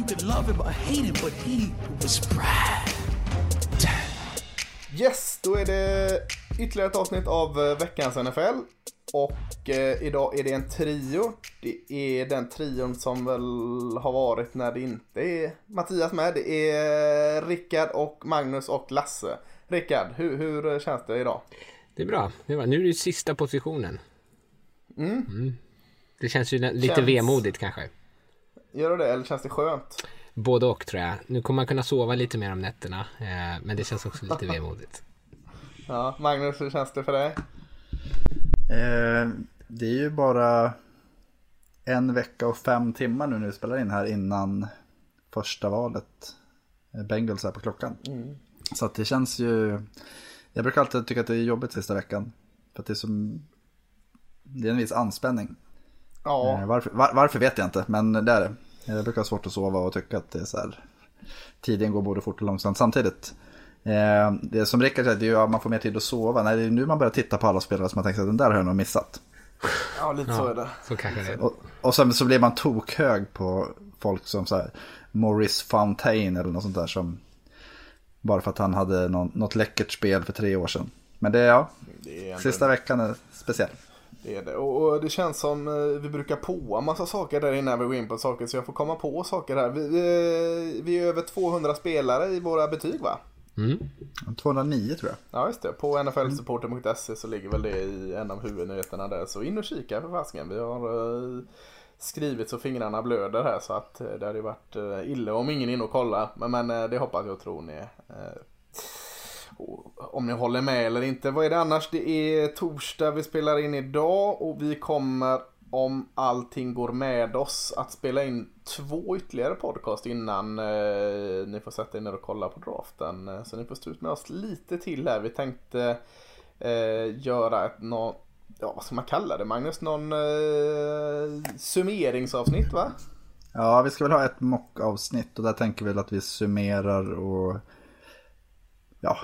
You could love him or hate him, but he was Brad. Yes, då är det ytterligare ett avsnitt av eh, veckans NFL. Och eh, idag är det en trio. Det är den trion som väl har varit när det inte är Mattias med. Det är Rickard och Magnus och Lasse. Rickard, hur, hur känns det idag? Det är bra. Det är bra. Nu är det sista positionen. Mm. Det känns ju lite Känns- vemodigt kanske. Gör det eller känns det skönt? Både och tror jag. Nu kommer man kunna sova lite mer om nätterna. Eh, men det känns också lite vemodigt. Ja, Magnus, hur känns det för dig? Eh, det är ju bara en vecka och fem timmar nu när vi spelar in här innan första valet. Eh, Bengals är på klockan. Så att det känns ju... Jag brukar alltid tycka att det är jobbigt sista veckan. För att det är som... Det är en viss anspänning. Ja, Eh, Varför, var, varför vet jag inte, men det är det. Jag brukar ha svårt att sova och tycka att det är så här. Tiden går både fort och långsamt samtidigt. Eh, det som Rickard säger, det är ju att man får mer tid att sova. Nej, det är nu man börjar titta på alla spelare som man tänker att den där har jag nog missat. ja lite så är det. Så kanske det är. Och, och sen så blir man tokhög på folk som så här Maurice Fontaine eller något sånt där som bara för att han hade någon, något läckert spel för tre år sedan. Men det, ja, det är ändå- sista veckan är speciell. Det är det. Och det känns som eh, vi brukar på en massa saker där innan vi går in på saker. Så jag får komma på saker här. Vi, vi, vi är över 200 spelare i våra betyg va? Mm. 209 tror jag. Ja just det. På nflsupporter.se så ligger väl det i en av huvudnyheterna där. Så in och kika för fasken. Vi har eh, skrivit så fingrarna blöder här. Så att eh, det hade ju varit eh, illa om ingen in och kolla. Men, men eh, det hoppas jag och tror ni. Om ni håller med eller inte. Vad är det annars? Det är torsdag vi spelar in idag och vi kommer om allting går med oss att spela in två ytterligare podcast innan eh, ni får sätta er ner och kolla på draften. Eh, så ni får stå ut med oss lite till här. Vi tänkte eh, göra ett no, ja vad ska man kalla det Magnus? Någon eh, summeringsavsnitt va? Ja, vi ska väl ha ett mockavsnitt och där tänker vi väl att vi summerar och ja,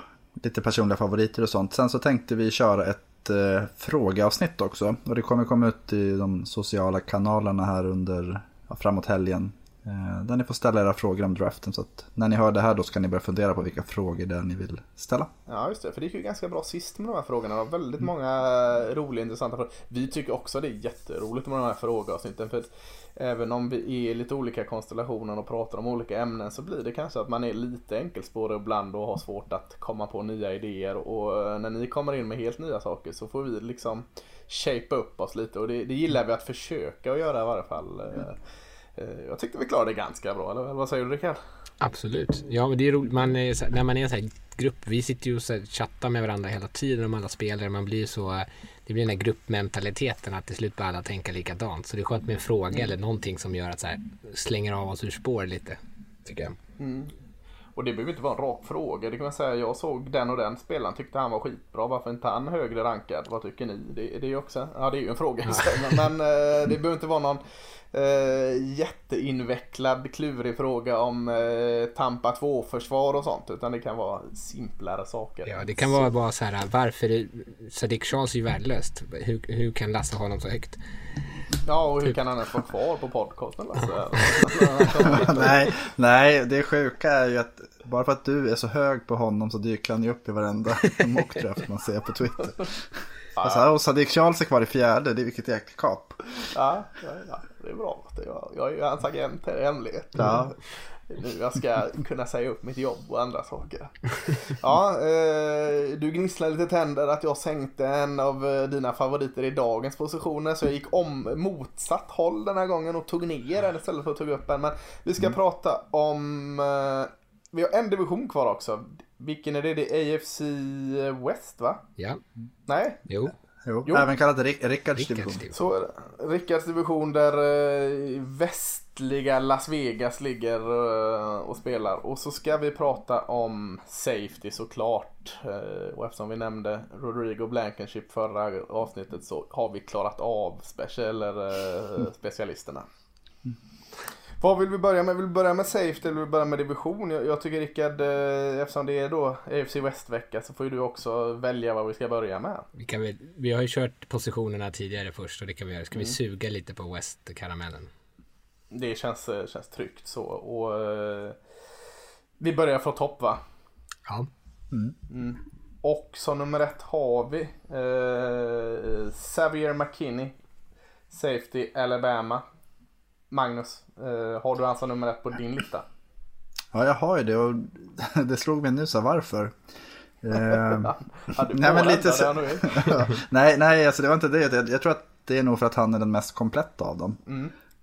lite personliga favoriter och sånt. Sen så tänkte vi köra ett eh, frågeavsnitt också och det kommer komma ut i de sociala kanalerna här under ja, framåt helgen. Eh, där ni får ställa era frågor om draften så att när ni hör det här då ska ni börja fundera på vilka frågor det är ni vill ställa. Ja just det, för det gick ju ganska bra sist med de här frågorna. Det var väldigt många roliga intressanta frågor. Vi tycker också det är jätteroligt med de här frågeavsnitten. För även om vi är lite olika konstellationer och pratar om olika ämnen så blir det kanske att man är lite enkelspårig ibland och har svårt att komma på nya idéer. Och eh, när ni kommer in med helt nya saker så får vi liksom shape upp oss lite. Och det, det gillar vi att försöka att göra i varje fall. Eh, eh, Jag tyckte vi klarade det ganska bra, eller vad säger du Rickard? Absolut. Ja, men det är roligt. Man är, så- när man är en sån här grupp. Vi sitter ju och chattar med varandra hela tiden om alla spelare. Man blir så... Det blir den här gruppmentaliteten att till slut börjar alla tänka likadant. Så det är skönt med en fråga eller någonting som gör att så här, slänger av oss ur spår lite. Tycker jag. Och det behöver inte vara en rak fråga. Det kan man säga, jag såg den och den spelaren, tyckte han var skitbra. Varför inte han högre rankad? Vad tycker ni? Det, det är ju också, ja det är ju en fråga i sig. Men, men eh, det behöver inte vara någon eh, jätteinvecklad, klurig fråga om eh, Tampa 2-försvar och sånt. Utan det kan vara simplare saker. Ja, det kan vara bara så här. Varför Sadiq Charles är ju värdelöst. Hur, hur kan Lasse ha honom så högt? Ja, och hur kan han ens vara kvar på podcasten Lasse? nej, nej, det sjuka är ju att bara för att du är så hög på honom så dyker han ju upp i varenda mockdraft man ser på Twitter. Och så här, och Sadiq Charles är kvar i fjärde, det är vilket jäkla kap. Ja, ja, ja, det är bra. Är- Jag är ju hans agent här i hemlighet. Ja. Nu jag ska kunna säga upp mitt jobb och andra saker. Ja, eh, du gnisslar lite tänder att jag sänkte en av eh, dina favoriter i dagens positioner. Så jag gick om motsatt håll den här gången och tog ner den istället för att ta upp en. Men vi ska prata om... Eh, vi har en division kvar också. Vilken är det? Det är AFC West va? Ja, Nej? jo. Jo, Jo. även kallat Rick, Rickards division. division. Så. Rickards division där eh, västliga Las Vegas ligger eh, och spelar. Och så ska vi prata om Safety såklart. Eh, och eftersom vi nämnde Rodrigo Blankenship förra avsnittet så har vi klarat av special, eller, specialisterna. Vad vill vi börja med? Vill vi börja med Safety eller vill vi börja med division? Jag, jag tycker Rickard, eh, eftersom det är då AFC West-vecka så får ju du också välja vad vi ska börja med. Vi, kan väl, vi har ju kört positionerna tidigare först och det kan vi göra. Ska vi suga lite på West-karamellen? Det känns, eh, känns tryggt så. Och, eh, vi börjar från topp va? Ja. Och som nummer ett har vi eh, Xavier McKinney. Safety Alabama. Magnus, eh, har du han som nummer ett på din lista? Ja, jag har ju det och det slog mig nu så varför. Eh, Nej, men lite så- nej, nej, alltså det var inte det. Jag, jag tror att det är nog för att han är den mest kompletta av dem.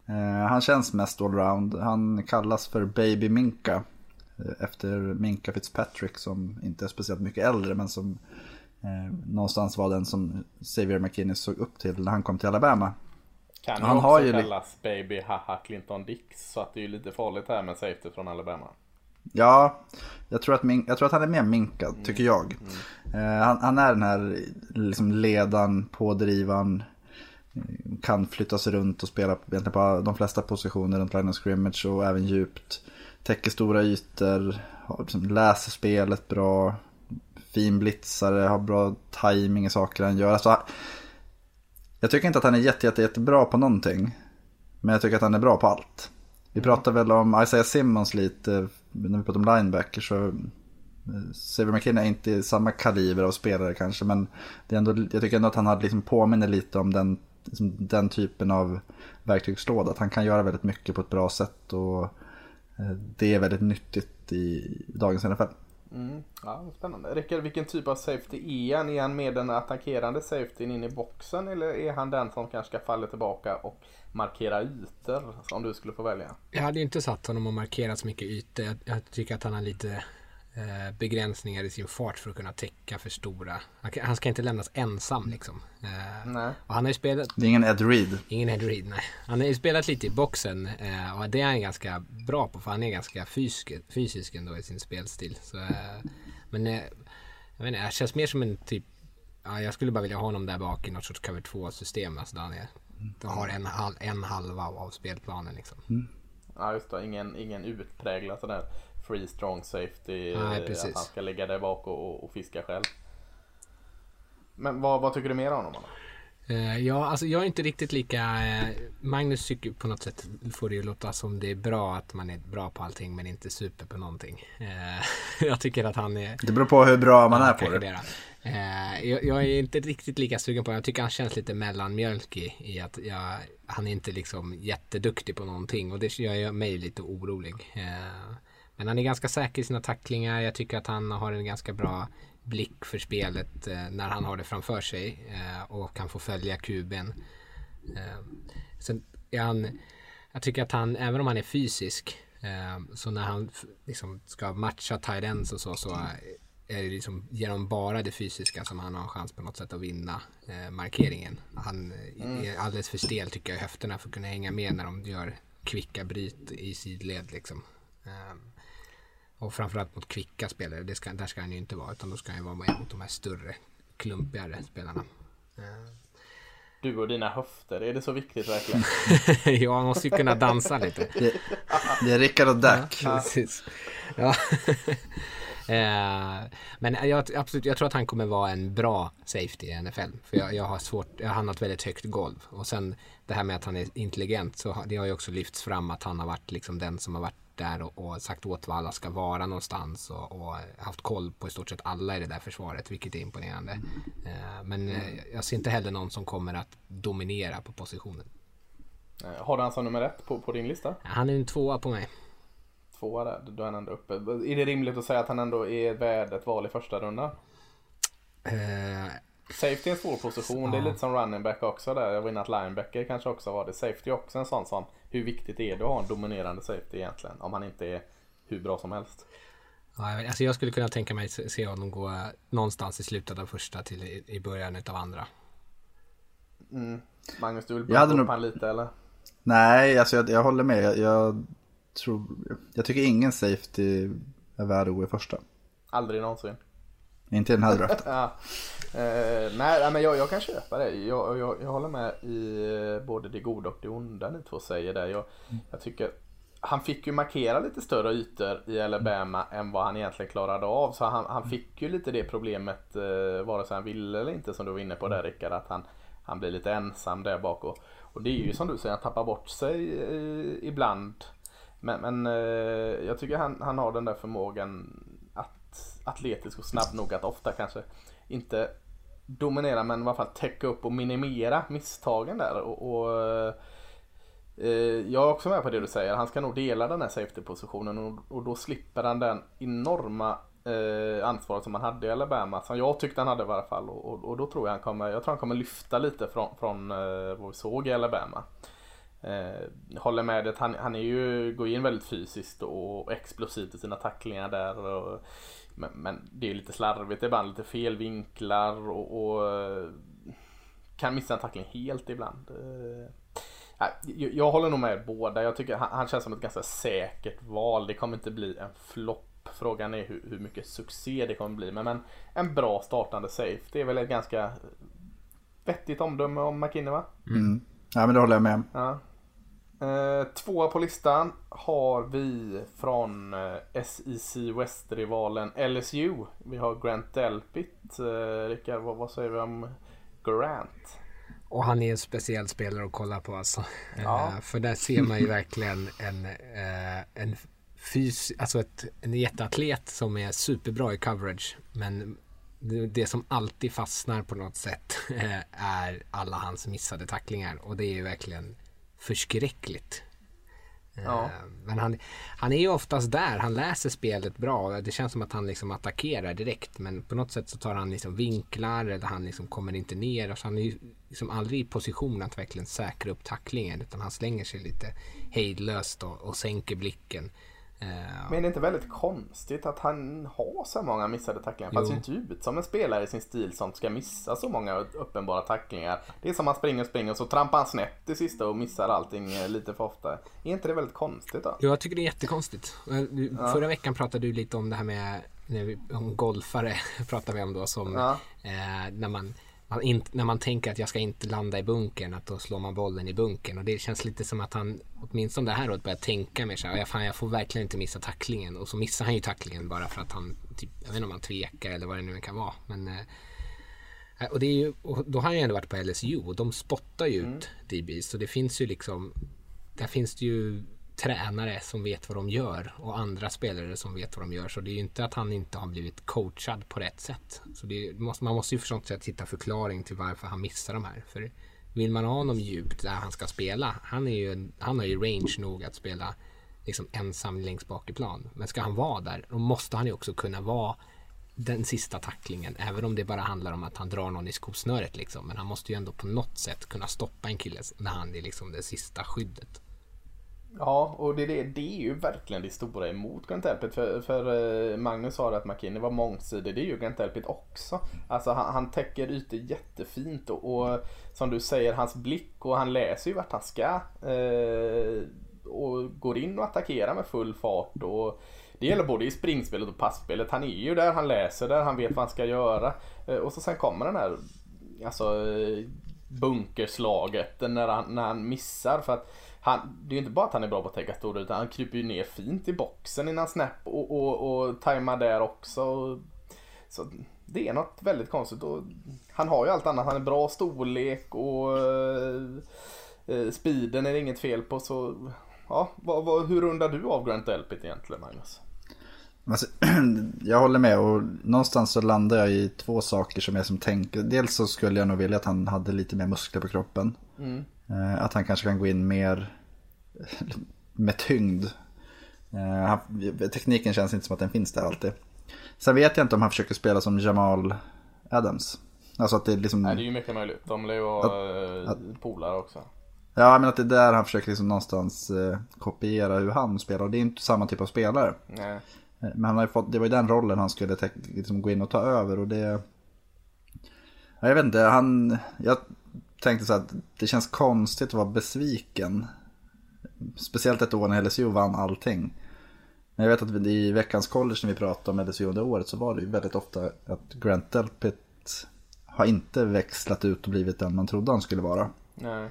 Eh, han känns mest allround. Han kallas för Baby Minka. eh, Efter Minka Fitzpatrick som inte är speciellt mycket äldre men som eh, någonstans var den som Xavier McKinney såg upp till när han kom till Alabama. Kan ju Han också har ju kallas Baby Haha Clinton Dix. Så att det är ju lite farligt här med safety från Alabama. Ja, jag tror att, Min- jag tror att han är mer minkad, tycker jag. Eh, han, han är den här liksom ledan, pådrivan, eh, kan flyttas runt och spela på, egentligen på de flesta positioner runt line of scrimmage och även djupt. Täcker stora ytor, liksom, läser spelet bra, fin blitzare, har bra timing i saker han gör. Alltså, jag tycker inte att han är jätte, jätte, jättebra på någonting. Men jag tycker att han är bra på allt. Vi pratade väl om Isaiah Simmons lite när vi pratade om linebacker. Så eh, Xavier McKinney är inte samma kaliber av spelare kanske. Men det är ändå, jag tycker ändå att han hade liksom påminner lite om den, liksom den typen av verktygslåda. Att han kan göra väldigt mycket på ett bra sätt. Och eh, det är väldigt nyttigt i dagens NFL. Mm. Ja, spännande. Rickard, vilken typ av safety är han? Är han med den attackerande safetyn in i boxen eller är han den som kanske ska falla tillbaka och markera ytor? Om du skulle få välja. Jag hade inte satt honom och markerat så mycket ytor. Jag, jag tycker att han har lite begränsningar i sin fart för att kunna täcka för stora. Han, ska inte lämnas ensam liksom. Eh, Nej. och han har ju spelat, Det är ingen Ed Reed. ingen Ed Reed, nej. Han har ju spelat lite i boxen eh, och det är han ganska bra på för han är ganska fysisk, fysisk ändå i sin spelstil. Så, eh, men eh, jag vet inte, det känns mer som en typ Ja, jag skulle bara vilja ha honom där bak i något sorts cover 2 system. Alltså där han är, där har en, hal, en halva av, spelplanen liksom. Ja just det, ingen, ingen utpräglad sån där free strong safety. Nej, eh, precis. Att han ska ligga där bak och, och, fiska själv. Men vad, vad tycker du mer om honom? Eh, ja, alltså jag är inte riktigt lika... eh, Magnus tycker på något sätt får det ju låta som det är bra att man är bra på allting men inte super på någonting. Jag tycker att han är... Det beror på hur bra man är på det. jag är inte riktigt lika sugen på honom. Jag tycker han känns lite mellanmjölkig i att jag, han är inte liksom jätteduktig på någonting och det gör mig lite orolig. Men han är ganska säker i sina tacklingar. Jag tycker att han har en ganska bra blick för spelet eh, när han har det framför sig eh, och kan få följa kuben. Eh, sen är han, jag tycker att han, även om han är fysisk, så när han liksom ska matcha tight och så, så är det liksom genom bara det fysiska som han har en chans på något sätt att vinna eh, markeringen. Han eh, är alldeles för stel tycker jag i höfterna för att kunna hänga med när de gör kvicka bryt i sidled liksom. Eh, och framförallt mot kvicka spelare, det ska, där ska han ju inte vara utan då ska han ju vara med mot de här större, klumpigare spelarna. Eh, Du och dina höfter, är det så viktigt verkligen? ja, han måste ju kunna dansa lite. Det, det är Rickard och Dak. Precis. Ja. Eh, men jag, absolut, jag tror att han kommer vara en bra safety i NFL. För jag, jag har svårt, jag har hamnat väldigt högt golv. Och sen det här med att han är intelligent, så det har ju också lyfts fram att han har varit liksom den som har varit där och, och sagt åt var alla ska vara någonstans och, och haft koll på i stort sett alla i det där försvaret, vilket är imponerande. Eh, men eh, jag ser inte heller någon som kommer att dominera på positionen. Eh, Har du han som nummer ett på, på din lista? Han är en tvåa på mig. Tvåa där, då är han ändå uppe. Är det rimligt att säga att han ändå är värd ett val i första rundan? Eh, Safety är en svår position, det är lite som running back också där. Jag var inne att linebacker kanske också var det. Safety är också en sån som, hur viktigt är det att ha en dominerande safety egentligen? Om han inte är hur bra som helst. Ja, alltså jag skulle kunna tänka mig se honom gå eh, någonstans i slutet av första till i, början av andra. Mm. Magnus, du vill Jag hade bumpa upp nog- han lite eller? Nej, alltså jag, jag håller med. Jag, jag, tror, jag tycker ingen safety är värd att gå i första. Aldrig någonsin. Inte i den här draften. Ja. Eh, nej, nej, men jag, jag kan köpa det. Jag, jag, jag håller med i eh, både det goda och det onda ni två säger där. Jag, jag tycker han fick ju markera lite större ytor i Alabama än vad han egentligen klarade av. Så han, han fick ju lite det problemet eh, vare sig han ville eller inte som du var inne på där Rickard. Att han, han blir lite ensam där bak. Och, och det är ju som du säger, han tappar bort sig eh, ibland. Men, men eh, jag tycker han, han har den där förmågan atletisk och snabb nog att ofta kanske inte dominera men i alla fall täcka upp och minimera misstagen där. Och, och, eh, eh, jag är också med på det du säger. Han ska nog dela den här safety-positionen och, och då slipper han den enorma eh, ansvaret som han hade i Alabama. Som jag tyckte han hade i alla fall. Och, och, och då tror jag han kommer, jag tror han kommer lyfta lite från, från eh, vad vi såg i Alabama. Eh, håller med att han, han är ju, går in väldigt fysiskt och explosivt i sina tacklingar där. Och, men, men det är lite slarvigt ibland, lite fel vinklar och, och eh, kan missa en tackling helt ibland. Eh, jag, jag håller nog med båda. Jag tycker han, han känns som ett ganska säkert val. Det kommer inte bli en flopp. Frågan är hur, hur mycket succé det kommer bli. Men, men en bra startande safe. Det är väl ett ganska vettigt omdöme om McKinney va? Mm. Ja, men det håller jag med om. Ja. Eh, tvåa på listan har vi från eh, SEC West-rivalen LSU. Vi har Grant Delpit. Eh, Rickard, vad, vad säger vi om Grant? Och han är en speciell spelare att kolla på alltså. Ja. Eh, för där ser man ju verkligen en, en fys, alltså ett, en jätteatlet som är superbra i coverage. Men det, som alltid fastnar på något sätt är alla hans missade tacklingar. Och det är ju verkligen förskräckligt. Ja. Eh, Men han, han är ju oftast där, han läser spelet bra. Det känns som att han liksom attackerar direkt. Men på något sätt så tar han liksom vinklar eller han liksom kommer inte ner. Alltså han är ju liksom aldrig i position att verkligen säkra upp tacklingen. Utan han slänger sig lite hejdlöst och, och sänker blicken. Eh, Men är det inte väldigt konstigt att han har så många missade tacklingar? För han ser Jo. inte ut som en spelare i sin stil som ska missa så många uppenbara tacklingar. Det är som att han springer och springer och så trampar han snett i sista och missar allting eh, lite för ofta. Är inte det väldigt konstigt då? Jo, jag tycker det är jättekonstigt. Eh, Förra veckan pratade du lite om det här med när vi, om golfare pratade vi om då som Ja. eh, när man, man inte, när man tänker att jag ska inte landa i bunkern att då slår man bollen i bunkern. Och det känns lite som att han åtminstone det här året börjar tänka mer så här, "Ja, fan, jag får verkligen inte missa tacklingen. Och så missar han ju tacklingen bara för att han typ, jag vet inte om han tvekar eller vad det nu kan vara. Men eh, och, det är ju, och då har han ju ändå varit på LSU och de spottar ju ut DBs så det finns ju liksom där finns det ju tränare som vet vad de gör och andra spelare som vet vad de gör. Så det är ju inte att han inte har blivit coachad på rätt sätt. Så det måste, man måste ju förstås sätt hitta förklaring till varför han missar de här. För vill man ha honom djupt där han ska spela, han, är ju, han har ju range nog att spela liksom ensam längst bak i plan. Men ska han vara där, då måste han ju också kunna vara den sista tacklingen, även om det bara handlar om att han drar någon i skosnöret liksom. Men han måste ju ändå på något sätt kunna stoppa en kille när han är liksom det sista skyddet. Ja, och det, det, det är ju verkligen det stora emot Grant Elpit. För, för eh, Magnus sa det att McKinney var mångsidig. Det är ju Grant Elpit också. Alltså han, han täcker ytor jättefint och, och som du säger, hans blick och han läser ju vart han ska. Eh, och går in och attackerar med full fart. Och det gäller både i springspelet och passspelet. Han är ju där, han läser där, han vet vad han ska göra. Eh, och så sen kommer den här alltså, eh, bunkerslaget när han, när han missar. För att han, det är ju inte bara att han är bra på att täcka stora utan han kryper ju ner fint i boxen innan snap och, och, och tajmar där också. Så det är något väldigt konstigt. Och han har ju allt annat. Han är bra storlek och eh, eh, speeden är det inget fel på. Så ja, vad, vad, hur rundar du av Grant Elpit egentligen Magnus? Alltså, jag håller med och någonstans så landar jag i två saker som jag som tänker. Dels så skulle jag nog vilja att han hade lite mer muskler på kroppen. Eh, Att han kanske kan gå in mer med tyngd. Eh, Tekniken känns inte som att den finns där alltid. Sen vet jag inte om han försöker spela som Jamal Adams. Alltså att det är liksom... Nej, det är ju mycket möjligt. De lär ju vara eh, polare också. Ja, men att det är där han försöker liksom någonstans eh, kopiera hur han spelar. Och det är inte samma typ av spelare. Nej. Eh, Men han har ju fått, det var ju den rollen han skulle liksom gå in och ta över och det... Ja, Jag vet inte, han... Jag tänkte så att det känns konstigt att vara besviken. Speciellt ett år när LSU vann allting. Men jag vet att i veckans college när vi pratade om LSU under året så var det ju väldigt ofta att Grant Delpit har inte växlat ut och blivit den man trodde han skulle vara. Nej.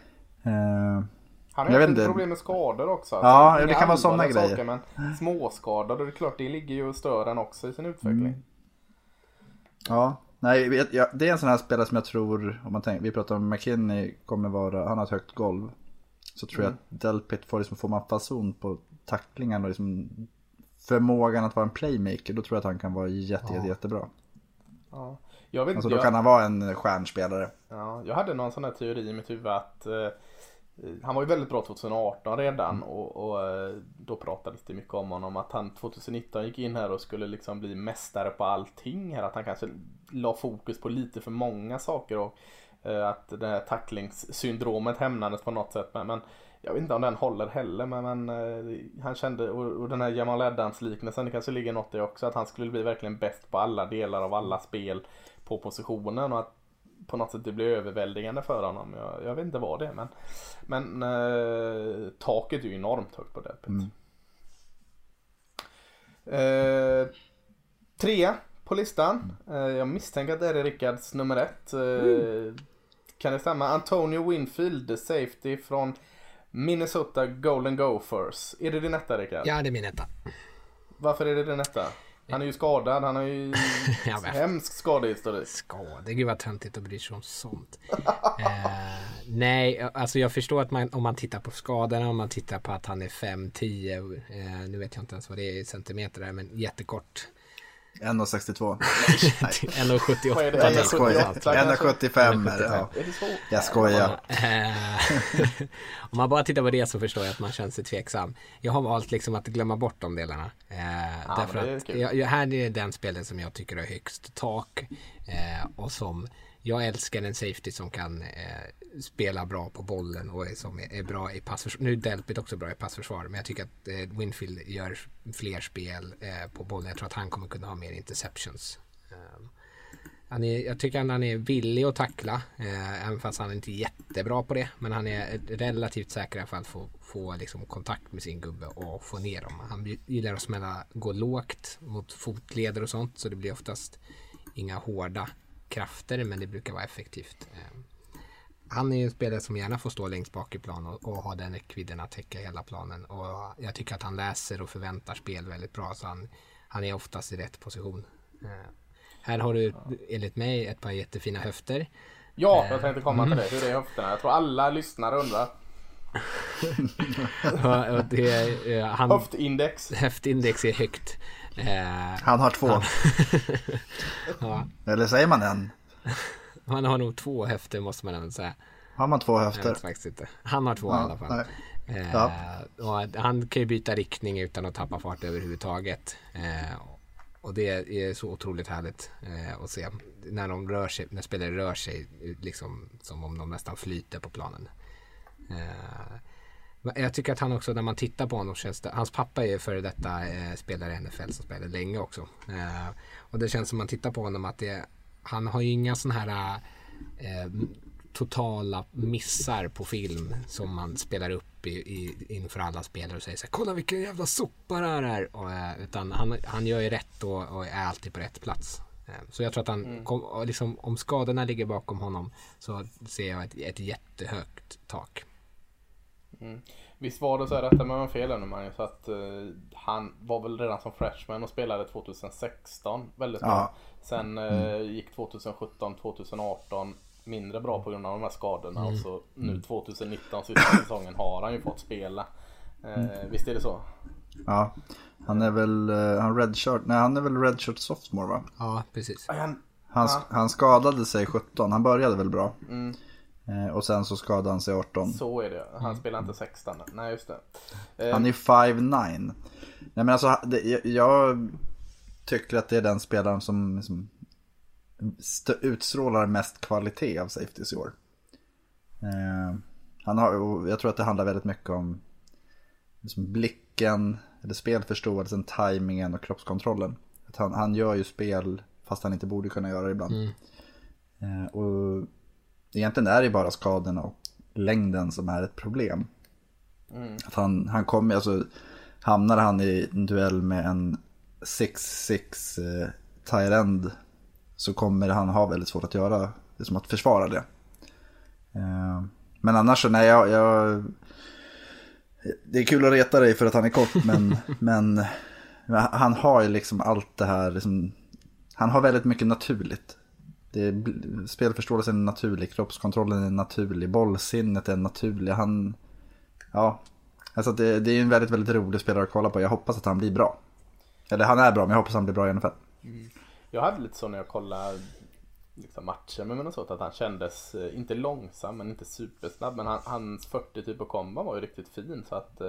Eh, Han har ju inte. problem med skador också. Ja, Inga det kan vara sådana grejer. men småskador, det är klart det ligger ju och stör en också i sin utveckling. Mm. ja, nej, jag- det är en sån här spelare som jag tror, om man tänker, vi pratar om McKinney kommer vara, han har ett högt golv. Så tror jag att Delpit får liksom, får man fason på tacklingen och liksom förmågan att vara en playmaker, då tror jag att han kan vara jätte, jätte, jättebra. Ja. Jag vet Alltså då jag, kan han vara en stjärnspelare. ja, jag hade någon sån här teori i mitt huvud att eh, han var ju väldigt bra 2018 redan Mm. och, och eh, då pratades det mycket om honom att han 2019 gick in här och skulle liksom bli mästare på allting här. Att han kanske la fokus på lite för många saker och eh, att det här tacklingssyndromet hämnades på något sätt. Men, men jag vet inte om den håller heller men, men eh, han kände och, och den här Jamal Adams liknelsen det kanske ligger något i också att han skulle bli verkligen bäst på alla delar av alla spel på positionen och att på något sätt det blir överväldigande för honom. Jag, jag vet inte vad det är men, men eh, taket är ju enormt högt på Delpit. Mm. Eh, trea på listan. Eh, jag misstänker att det är Rickards nummer ett. Eh, Kan det stämma? Antonio Winfield, safety från Minnesota Golden Gophers. Är det din etta Rickard? Ja, det är min etta. Varför är det din etta? Han är ju skadad, han har ju Ja, hemsk skadehistorik. Skador, gud vad töntigt att bry sig om sånt. eh, nej, alltså jag förstår att man, om man tittar på skadorna, om man tittar på att han är 5-10, eh, nu vet jag inte ens vad det är i centimeter där, men jättekort. 1,62. 1,78. Vad är det? Jag skojar. 78 1,75 är det. Ja. Är det så? Jag skojar. Eh, Om man bara tittar på det så förstår jag att man känner sig tveksam. Jag har valt liksom att glömma bort de delarna. Eh, därför det är att jag, här är den spelen som jag tycker har högst tak. Eh, och som jag älskar en safety som kan eh, spela bra på bollen och är, som är, är bra i passförsvar. Nu är Delpit också bra i passförsvar men jag tycker att eh, Winfield gör fler spel eh, på bollen. Jag tror att han kommer kunna ha mer interceptions. Um, han är, jag tycker att han är villig att tackla, eh, även fast han inte är jättebra på det. Men han är eh, relativt säker i alla fall att få, få liksom kontakt med sin gubbe och få ner dem. Han gillar att smälla, gå lågt mot fotleder och sånt. Så det blir oftast inga hårda krafter, men det brukar vara effektivt. Eh, han är ju en spelare som gärna får stå längst bak i plan och, och ha den räckvidden att täcka hela planen. Och jag tycker att han läser och förväntar spel väldigt bra. Så han, han är oftast i rätt position. Eh, här har du enligt mig ett par jättefina höfter. Ja, jag tänkte komma Mm. till det. Hur är höfterna? Jag tror alla lyssnare undrar. Och- det, eh, han, Höftindex. höftindex är högt. Eh, Han har två. ja, Eller säger man en? han har nog två höfter måste man ändå säga. Har man två Jag höfter? vet faktiskt inte. Han har två i Ja, alla fall. Eh, Ja. och han kan ju byta riktning utan att tappa fart överhuvudtaget. Eh, och det är så otroligt härligt eh, att se när de rör sig, när spelare rör sig liksom som om de nästan flyter på planen. Eh, jag tycker att han också, när man tittar på honom, känns det, hans pappa är före detta eh, spelare i NFL som spelade länge också. Eh, och det känns som man tittar på honom att det, han har ju inga sådana här eh, totala missar på film som man spelar upp i, i, inför alla spelare och säger så här, kolla vilken jävla sopa det här är. Och, eh, utan han, han gör ju rätt och, och är alltid på rätt plats. Eh, Så jag tror att han, kom, och liksom, om skadorna ligger bakom honom så ser jag ett, ett jättehögt tak. Visst var det så här, rätta mig om jag fel nu Magnus, att eh, han var väl redan som freshman och spelade 2016 väldigt bra. Ja. Sen eh, gick 2017, 2018 mindre bra på grund av de här skadorna och så nu 2019 sista säsongen har han ju fått spela. Eh, Visst är det så? Ja. Han är väl, han redshirt, nej han är väl redshirt sophomore va? Ja, precis. Han, Han, han skadade sig 17, han började väl bra. Mm. Eh, och sen så skadade han sig 18. så är det. Han spelar inte 16. Nej just det. Eh, Han är 5'9. Nej men alltså, det, jag, tycker att det är den spelaren som, som st- utstrålar mest kvalitet av safeties i år. Eh, han har, och jag tror att det handlar väldigt mycket om liksom blicken, eller spelförståelsen, tajmingen och kroppskontrollen. Att han, han gör ju spel fast han inte borde kunna göra det ibland. Eh, och egentligen är det bara skadorna och längden som är ett problem. Att han, han kommer, alltså hamnar han i en duell med en 6-6 eh, tight end så kommer han ha väldigt svårt att göra, det som att försvara det. Eh, men annars så, nej jag, jag det är kul att reta dig för att han är kort men, men han har ju liksom allt det här, liksom, han har väldigt mycket naturligt. Det är, spelförståelsen är naturlig, kroppskontrollen är naturlig, bollsinnet är naturlig. Han, ja, alltså det, det är en väldigt, väldigt rolig spelare att kolla på. Jag hoppas att han blir bra. Eller han är bra, men jag hoppas att han blir bra i NFL. Jag hade lite så när jag kollade liksom matchen med Minnesota att han kändes, eh, inte långsam men inte supersnabb. Men han, hans 40 typ av komba var ju riktigt fin så att eh,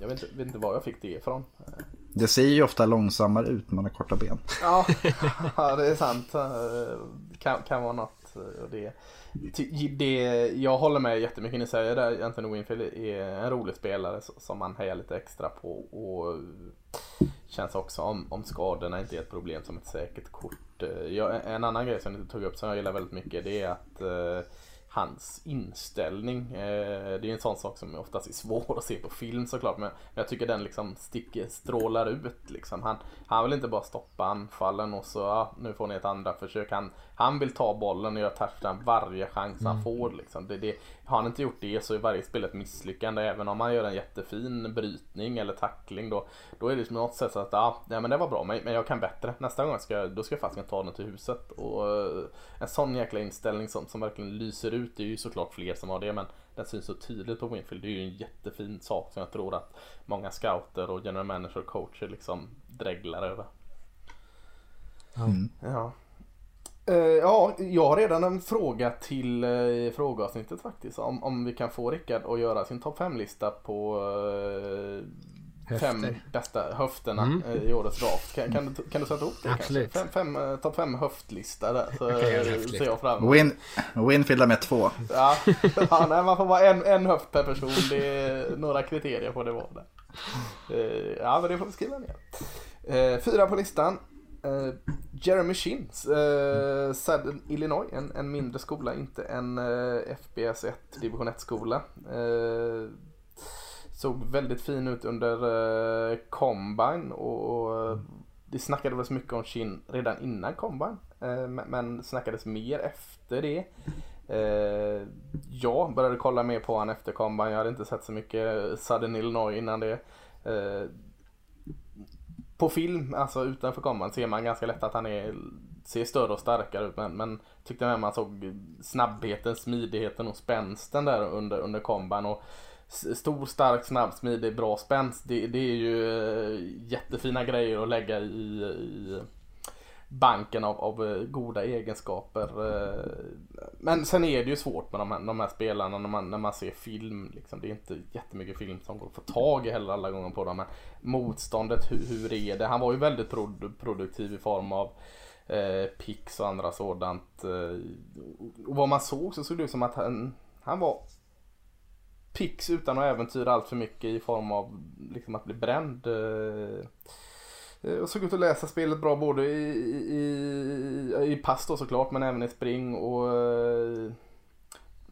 jag vet inte, vet inte var jag fick det ifrån. Det ser ju ofta långsammare ut när man har korta ben. Ja, ja det är sant. Eh, Kan, kan vara något. eh, det, det, jag håller med jättemycket ni säger där. Anthony Winfield är en rolig spelare som man hejar lite extra på. Och känns också om, om skadorna inte är ett problem som ett säkert kort. Eh, Jag, en annan grej som du tog upp som jag gillar väldigt mycket det är att hans inställning. Eh, det är en sån sak som oftast är svår att se på film såklart. Men jag tycker den liksom sticker, strålar ut liksom. Han, han vill inte bara stoppa anfallen och så ja, nu får ni ett andra försök. Han, han vill ta bollen och göra touchdown varje chans han får liksom. Det, det, har han inte gjort det så är varje spel ett misslyckande. Även om han gör en jättefin brytning eller tackling då, då är det på något sätt så att ja, nej, men det var bra men, jag kan bättre. Nästa gång ska, då ska jag faktiskt ta den till huset. Och eh, en sån jäkla inställning som, som verkligen lyser ut. Det är ju såklart fler som har det men den syns så tydligt på Winfield. Det är ju en jättefin sak som jag tror att många scouter och general manager och coacher liksom dreglar över. Ja. Eh, ja, jag har redan en fråga till uh, frågeavsnittet faktiskt. Om, om vi kan få Rickard att göra sin topp 5-lista på eh, fem bästa höfterna Mm. i årets draft. Kan, kan, du, kan du sätta ihop det Absolut. kanske? Fem, fem, topp 5 höftlista där. Så Jag ser jag fram emot. Win, Winfield med två. Ja, ja nej, man får vara en, en höft per person. Det är några kriterier på det var där. Ja, men det får vi skriva ner. Fyra på listan. Uh, Jeremy Shin, uh, eh, Southern Illinois, en, en mindre skola, inte en eh, uh, FBS 1 division 1 skola. Uh, såg väldigt fin ut under uh, Combine och, och det snackades väl så mycket om Shin redan innan Combine. Men, snackades mer efter det. Jag började kolla mer på honom efter Combine. Jag hade inte sett så mycket Southern Illinois innan det. På film, alltså utanför kameran, ser man ganska lätt att han är, ser större och starkare ut. Men, men tyckte med man såg snabbheten, smidigheten och spänsten där under, under komban. Och stor, stark, snabb, smidig, bra spänst. Det, det är ju eh, jättefina grejer att lägga i, i banken av, av eh, goda egenskaper. Eh, men sen är det ju svårt med de här, de här spelarna när man, när man ser film. Liksom. Det är inte jättemycket film som går att få tag i heller alla gånger på dem. Men motståndet, hur, hur är det? Han var ju väldigt produ- produktiv i form av eh, pix och andra sådant. Eh, och vad man såg så såg det ut som att han, han var pix utan att äventyra allt för mycket i form av liksom att bli bränd. Eh, Eh, Och såg ut att läsa spelet bra både i, i, i pass då såklart men även i spring och eh,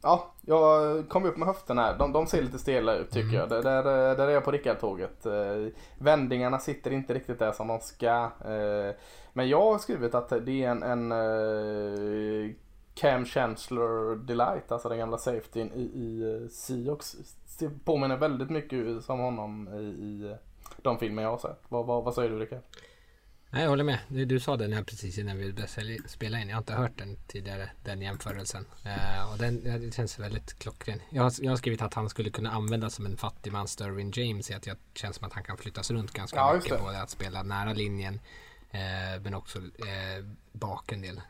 Ja, jag kom upp med höfterna här. De, de ser lite stela ut tycker jag. Där, där, där är jag på Rickard-tåget. Eh, Vändningarna sitter inte riktigt där som de ska. Eh, Men jag har skrivit att det är en, en eh, Cam Chancellor Delight, alltså den gamla safetyn i, i eh, Seahawks. Det Påminner väldigt mycket som honom i, i de filmer jag har sett. Vad, vad, vad säger du Rickard? Nej, jag håller med. Du, du sa den här precis innan vi började spela in. Jag har inte hört den tidigare, den jämförelsen. Eh, och den det känns väldigt klockren. Jag har, jag har skrivit att han skulle kunna användas som en fattigman Sterwin James i att jag känns som att han kan flyttas runt ganska Ja, mycket. det. Både att spela nära linjen eh, men också eh, bak en del.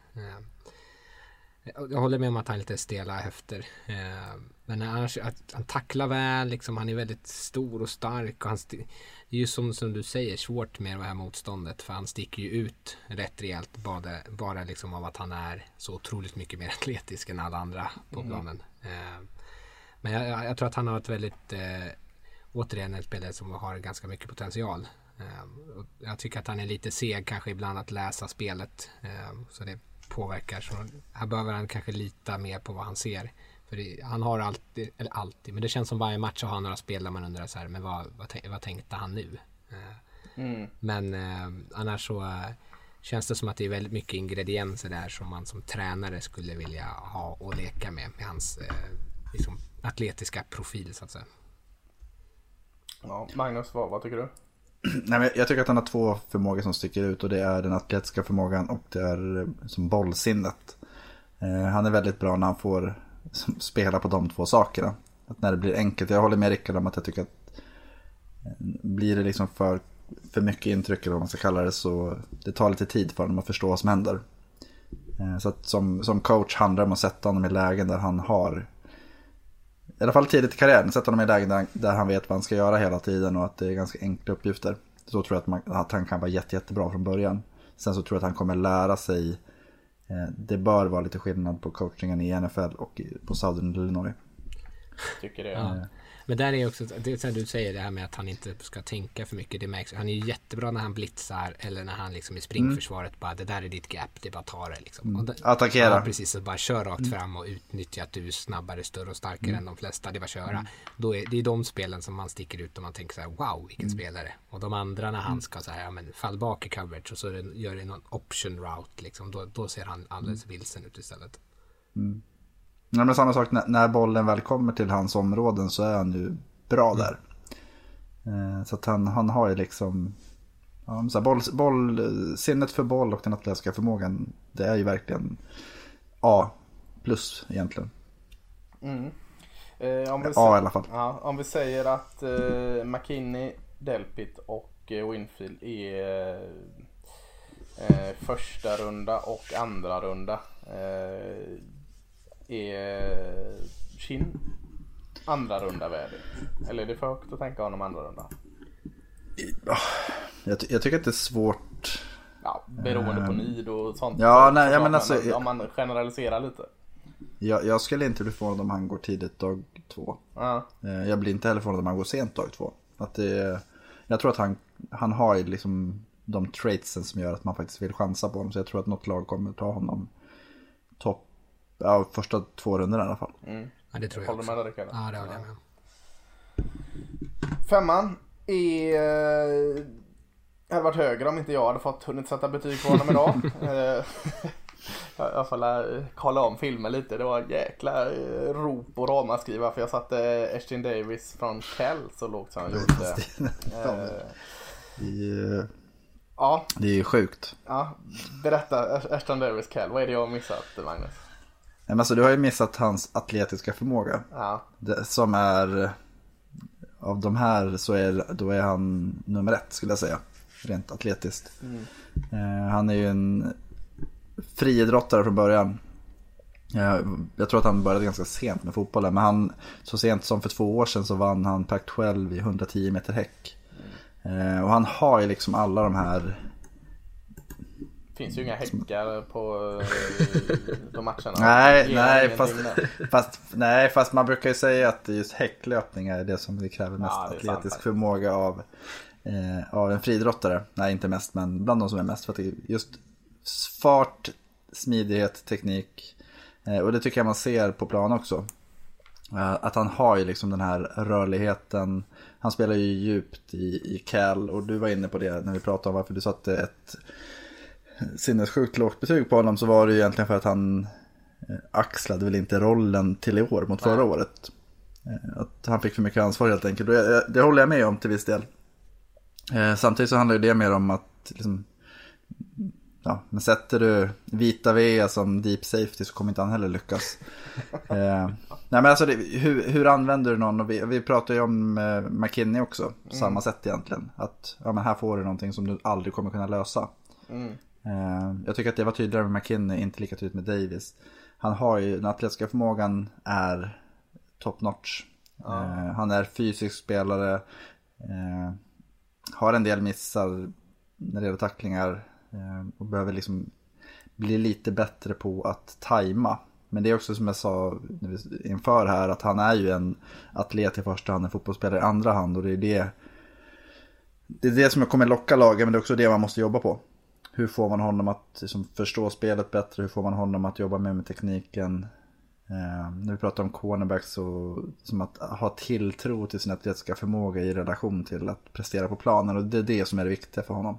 Jag håller med om att han är lite stela höfter. Eh, men annars, att han tacklar väl, liksom, han är väldigt stor och stark. Och han det är ju som, som du säger svårt med det här motståndet. För han sticker ju ut rätt rejält bara, bara liksom av att han är så otroligt mycket mer atletisk än alla andra på planen. Eh, men jag, jag, tror att han har ett väldigt, eh, återigen en spelare som har ganska mycket potential. Jag tycker att han är lite seg kanske ibland att läsa spelet. Så det, påverkar. Så här behöver han kanske lita mer på vad han ser. För det, han har alltid, eller alltid, men det känns som varje match har han några spel där man undrar så här, men vad, vad, vad tänkte han nu? Mm. Men eh, annars så eh, känns det som att det är väldigt mycket ingredienser där som man som tränare skulle vilja ha och leka med, med hans eh, liksom, atletiska profil så att säga. Ja, Magnus, vad, vad tycker du? Nej, men jag tycker att han har två förmågor som sticker ut och det är den atletiska förmågan och det är eh, som bollsinnet. Eh, han är väldigt bra när han får spela på de två sakerna. Att när det blir enkelt, jag håller med Rickard om att jag tycker att eh, blir det liksom för, för mycket intryck eller vad man ska kalla det så det tar lite tid för honom att förstå vad som händer. Eh, så att som, som coach handlar det om att sätta honom i lägen där han har i alla fall tidigt i karriären, sätta honom i lägen där, där han vet vad han ska göra hela tiden och att det är ganska enkla uppgifter. Så tror jag att, man, att han kan vara jätte, jättebra från början. Sen så tror jag att han kommer lära sig. Eh, det bör vara lite skillnad på coachingen i NFL och på Southern Illinois. Tycker det. Ja. Men där är också, det är som du säger det här med att han inte ska tänka för mycket. Det märks. Han är ju jättebra när han blitzar eller när han liksom i springförsvaret mm. bara det där är ditt gap, det är bara ta det liksom. Mm. Attackera. Ja, precis, så bara kör rakt mm. fram och utnyttja att du är snabbare, större och starkare mm. än de flesta. Det är bara köra. Mm. Då är, det är de spelen som man sticker ut och man tänker så här wow vilken mm. spelare. Och de andra när han ska så här, ja men fall bak i coverage och så gör det någon option route liksom. Då, då ser han alldeles vilsen ut istället. Mm. Ja, men samma sak när, när bollen väl kommer till hans områden så är han ju bra där. Mm. Så att han, han har ju liksom... Ja, så boll, boll, sinnet för boll och den atletiska förmågan, det är ju verkligen A plus egentligen. Mm. Eh, om vi A i alla fall. Ja, om vi säger att eh, McKinney, Delpit och eh, Winfield är eh, första runda och andra runda. Är Shin andra runda värdig? Eller är det för högt att tänka honom andra runda? Jag, jag tycker att det är svårt. Ja, beroende på nid och sånt. Ja, nej, så men alltså, man, om man generaliserar lite. Jag, jag skulle inte bli förvånad om han går tidigt dag två. Ja. Eh, jag blir inte heller förvånad om han går sent dag två. Att det, jag tror att han, han har liksom de traitsen som gör att man faktiskt vill chansa på honom. Så jag tror att något lag kommer ta honom topp, ja första två rundorna i alla fall. Mm. Ja, det tror jag Håller du med där Rickard? Ja, det håller jag med Femman är... Eh, hade varit högre om inte jag hade fått hunnit sätta betyg på honom idag. Eh, jag får kolla om filmen lite. Det var jäkla eh, rop och ramaskri för jag satte Ashton Davis från Kell så lågt som han gjorde. det, ja. det är ju sjukt. Ja, berätta Ashton Davis Kell. Vad är det jag har missat Magnus? Men alltså, du har ju missat hans atletiska förmåga. Ja. Det, som är, av de här så är, då är han nummer ett skulle jag säga. Rent atletiskt. Mm. Eh, han är ju en friidrottare från början. Eh, jag tror att han började ganska sent med fotbollen. Men han, så sent som för två år sedan så vann han Pac-12 i 110 meter häck. Mm. Eh, och han har ju liksom alla de här finns ju inga häckar på de eh, matcherna. Nej, nej fast, fast, nej, fast man brukar ju säga att just häcklöpning är det som det kräver mest ja, det atletisk sant, förmåga av, eh, av en friidrottare. Nej, inte mest, men bland de som är mest. För att just fart, smidighet, teknik. Eh, och det tycker jag man ser på plan också. Eh, att han har ju liksom den här rörligheten. Han spelar ju djupt i, i Cal och du var inne på det när vi pratade om varför du satte ett sinnessjukt lågt betyg på honom så var det ju egentligen för att han eh, axlade väl inte rollen till i år mot förra året. Eh, att han fick för mycket ansvar helt enkelt. Och det håller jag med om till viss del. Eh, samtidigt så handlar ju det mer om att liksom, ja, men sätter du vita V som deep safety så kommer inte han heller lyckas. eh, nej men alltså det, hur, hur, använder du någon? Och vi, vi pratar ju om eh, McKinney också, på mm. samma sätt egentligen. Att ja, men här får du någonting som du aldrig kommer kunna lösa. Mm. Eh, jag tycker att det var tydligare med McKinney, inte lika tydligt med Davis. Han har ju, den atletiska förmågan är top notch. Ja. Eh, han är fysisk spelare, eh, har en del missar när det gäller tacklingar och behöver liksom bli lite bättre på att tajma. Men det är också som jag sa inför här att han är ju en atlet i första hand, en fotbollsspelare i andra hand och det är det det är det som kommer locka lagen men det är också det man måste jobba på. Hur får man honom att liksom, förstå spelet bättre? Hur får man honom att jobba mer med tekniken? Eh, när vi pratar om cornerbacks så som att ha tilltro till sin atletiska förmåga i relation till att prestera på planen. Och det är det som är det viktiga för honom.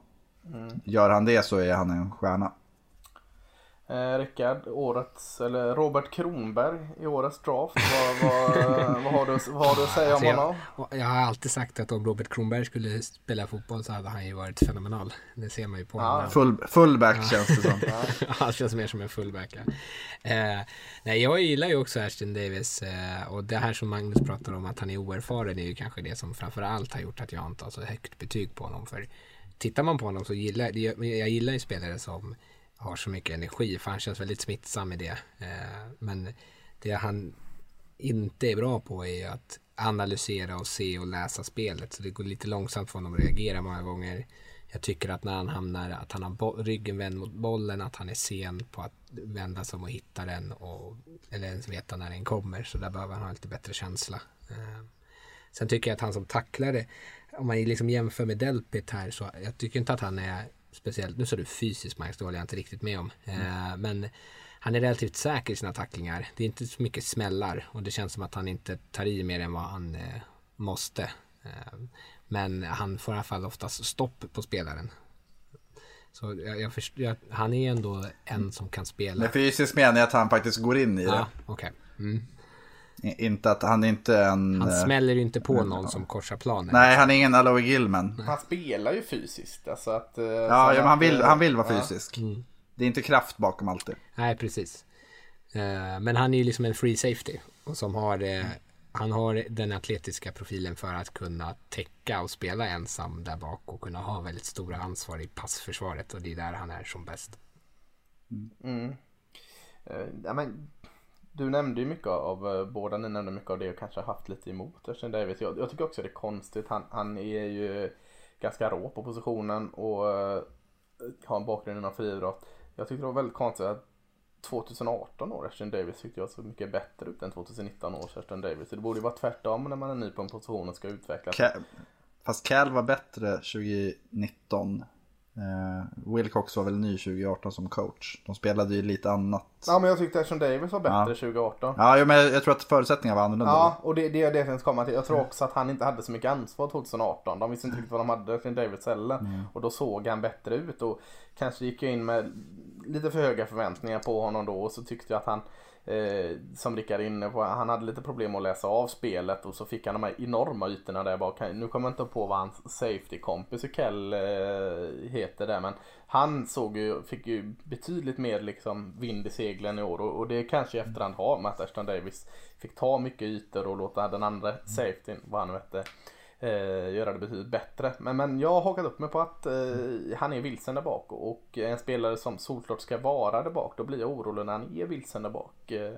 Gör han det så är han en stjärna. Eh, Rickard, årets, eller Robert Kronberg i årets draft. Vad, vad, vad, har, du, vad har du att säga om Alltså, jag, honom? jag har alltid sagt att om Robert Kronberg skulle spela fotboll så hade han ju varit fenomenal. Det ser man ju på honom. Full, fullback känns det som. Han känns mer som en fullback. ja. Eh, nej, jag gillar ju också Ashton Davis eh, och det här som Magnus pratar om att han är oerfaren är ju kanske det som framför allt har gjort att jag inte har så högt betyg på honom. För tittar man på honom så gillar jag, jag gillar ju spelare som har så mycket energi för han känns väldigt smittsam i det. Eh, men det han inte är bra på är ju att analysera och se och läsa spelet. Så det går lite långsamt för honom att reagera många gånger. Jag tycker att när han hamnar, att han har ryggen vänd mot bollen, att han är sen på att vända sig om och hitta den och, eller ens veta när den kommer. Så där behöver han ha lite bättre känsla. Eh, sen tycker jag att han som tacklare, om man liksom jämför med Delpit här, så jag tycker inte att han är speciellt, nu sa du fysiskt Max, det håller jag inte riktigt med om. Eh, men han är relativt säker i sina tacklingar. Det är inte så mycket smällar och det känns som att han inte tar i mer än vad han eh, måste. Eh, men han får i alla fall oftast stopp på spelaren. Så jag, jag först, jag, han är ändå en som kan spela. Med fysiskt menar jag att han faktiskt går in i det. Ja, okej. Mm. Inte att han är inte en... Han eh, smäller ju inte på någon som korsar planen. Nej, han är ingen Aloe Gilman. Han spelar ju fysiskt. Alltså att, eh, Ja, så ja men han vill, eh, han vill vara ja. fysisk. Det är inte kraft bakom alltid. Nej, precis. Men han är ju liksom en free safety. Och som har, eh, han har den atletiska profilen för att kunna täcka och spela ensam där bak och kunna ha väldigt stora ansvar i passförsvaret. Och det är där han är som bäst. Eh, Ja, men, du nämnde ju mycket av, eh, båda ni nämnde mycket av det och kanske har haft lite emot Ashton Davis. Jag, jag tycker också det är konstigt. Han, han är ju ganska rå på positionen och uh, har en bakgrund inom friidrott. Jag tyckte det var väldigt konstigt att 2018 år, Ashton Davis tyckte jag så mycket bättre ut än 2019 års Ashton Davis. Så det borde ju vara tvärtom när man är ny på en position och ska utvecklas. Cal Fast Cal var bättre 2019. Eh, Wilcox var väl ny 2018 som coach. De spelade ju lite annat. Ja men jag tyckte Ashton Davis var bättre Ja. 2018. Ja, jo, men jag, jag tror att förutsättningarna var annorlunda. Ja, och det, det är det jag tänkte komma till. Jag tror också att han inte hade så mycket ansvar 2018. De visste inte riktigt vad de hade för Davids heller. Och då såg han bättre ut och kanske gick jag in med lite för höga förväntningar på honom då och så tyckte jag att han Eh, som Rickard är inne på, han hade lite problem att läsa av spelet och så fick han de här enorma ytorna där bak. Nu kommer jag inte på vad hans safety-kompis Kell eh, heter där men han såg ju, fick ju betydligt mer liksom vind i seglen i år och, och det kanske i efterhand har med att Ashton Davis fick ta mycket ytor och låta den andra safetyn, vad han nu hette, eh, göra det betydligt bättre. Men, men jag har hakat upp mig på att eh, han är vilsen där bak och en spelare som solklart ska vara där bak, då blir jag orolig när han är vilsen där bak. Eh,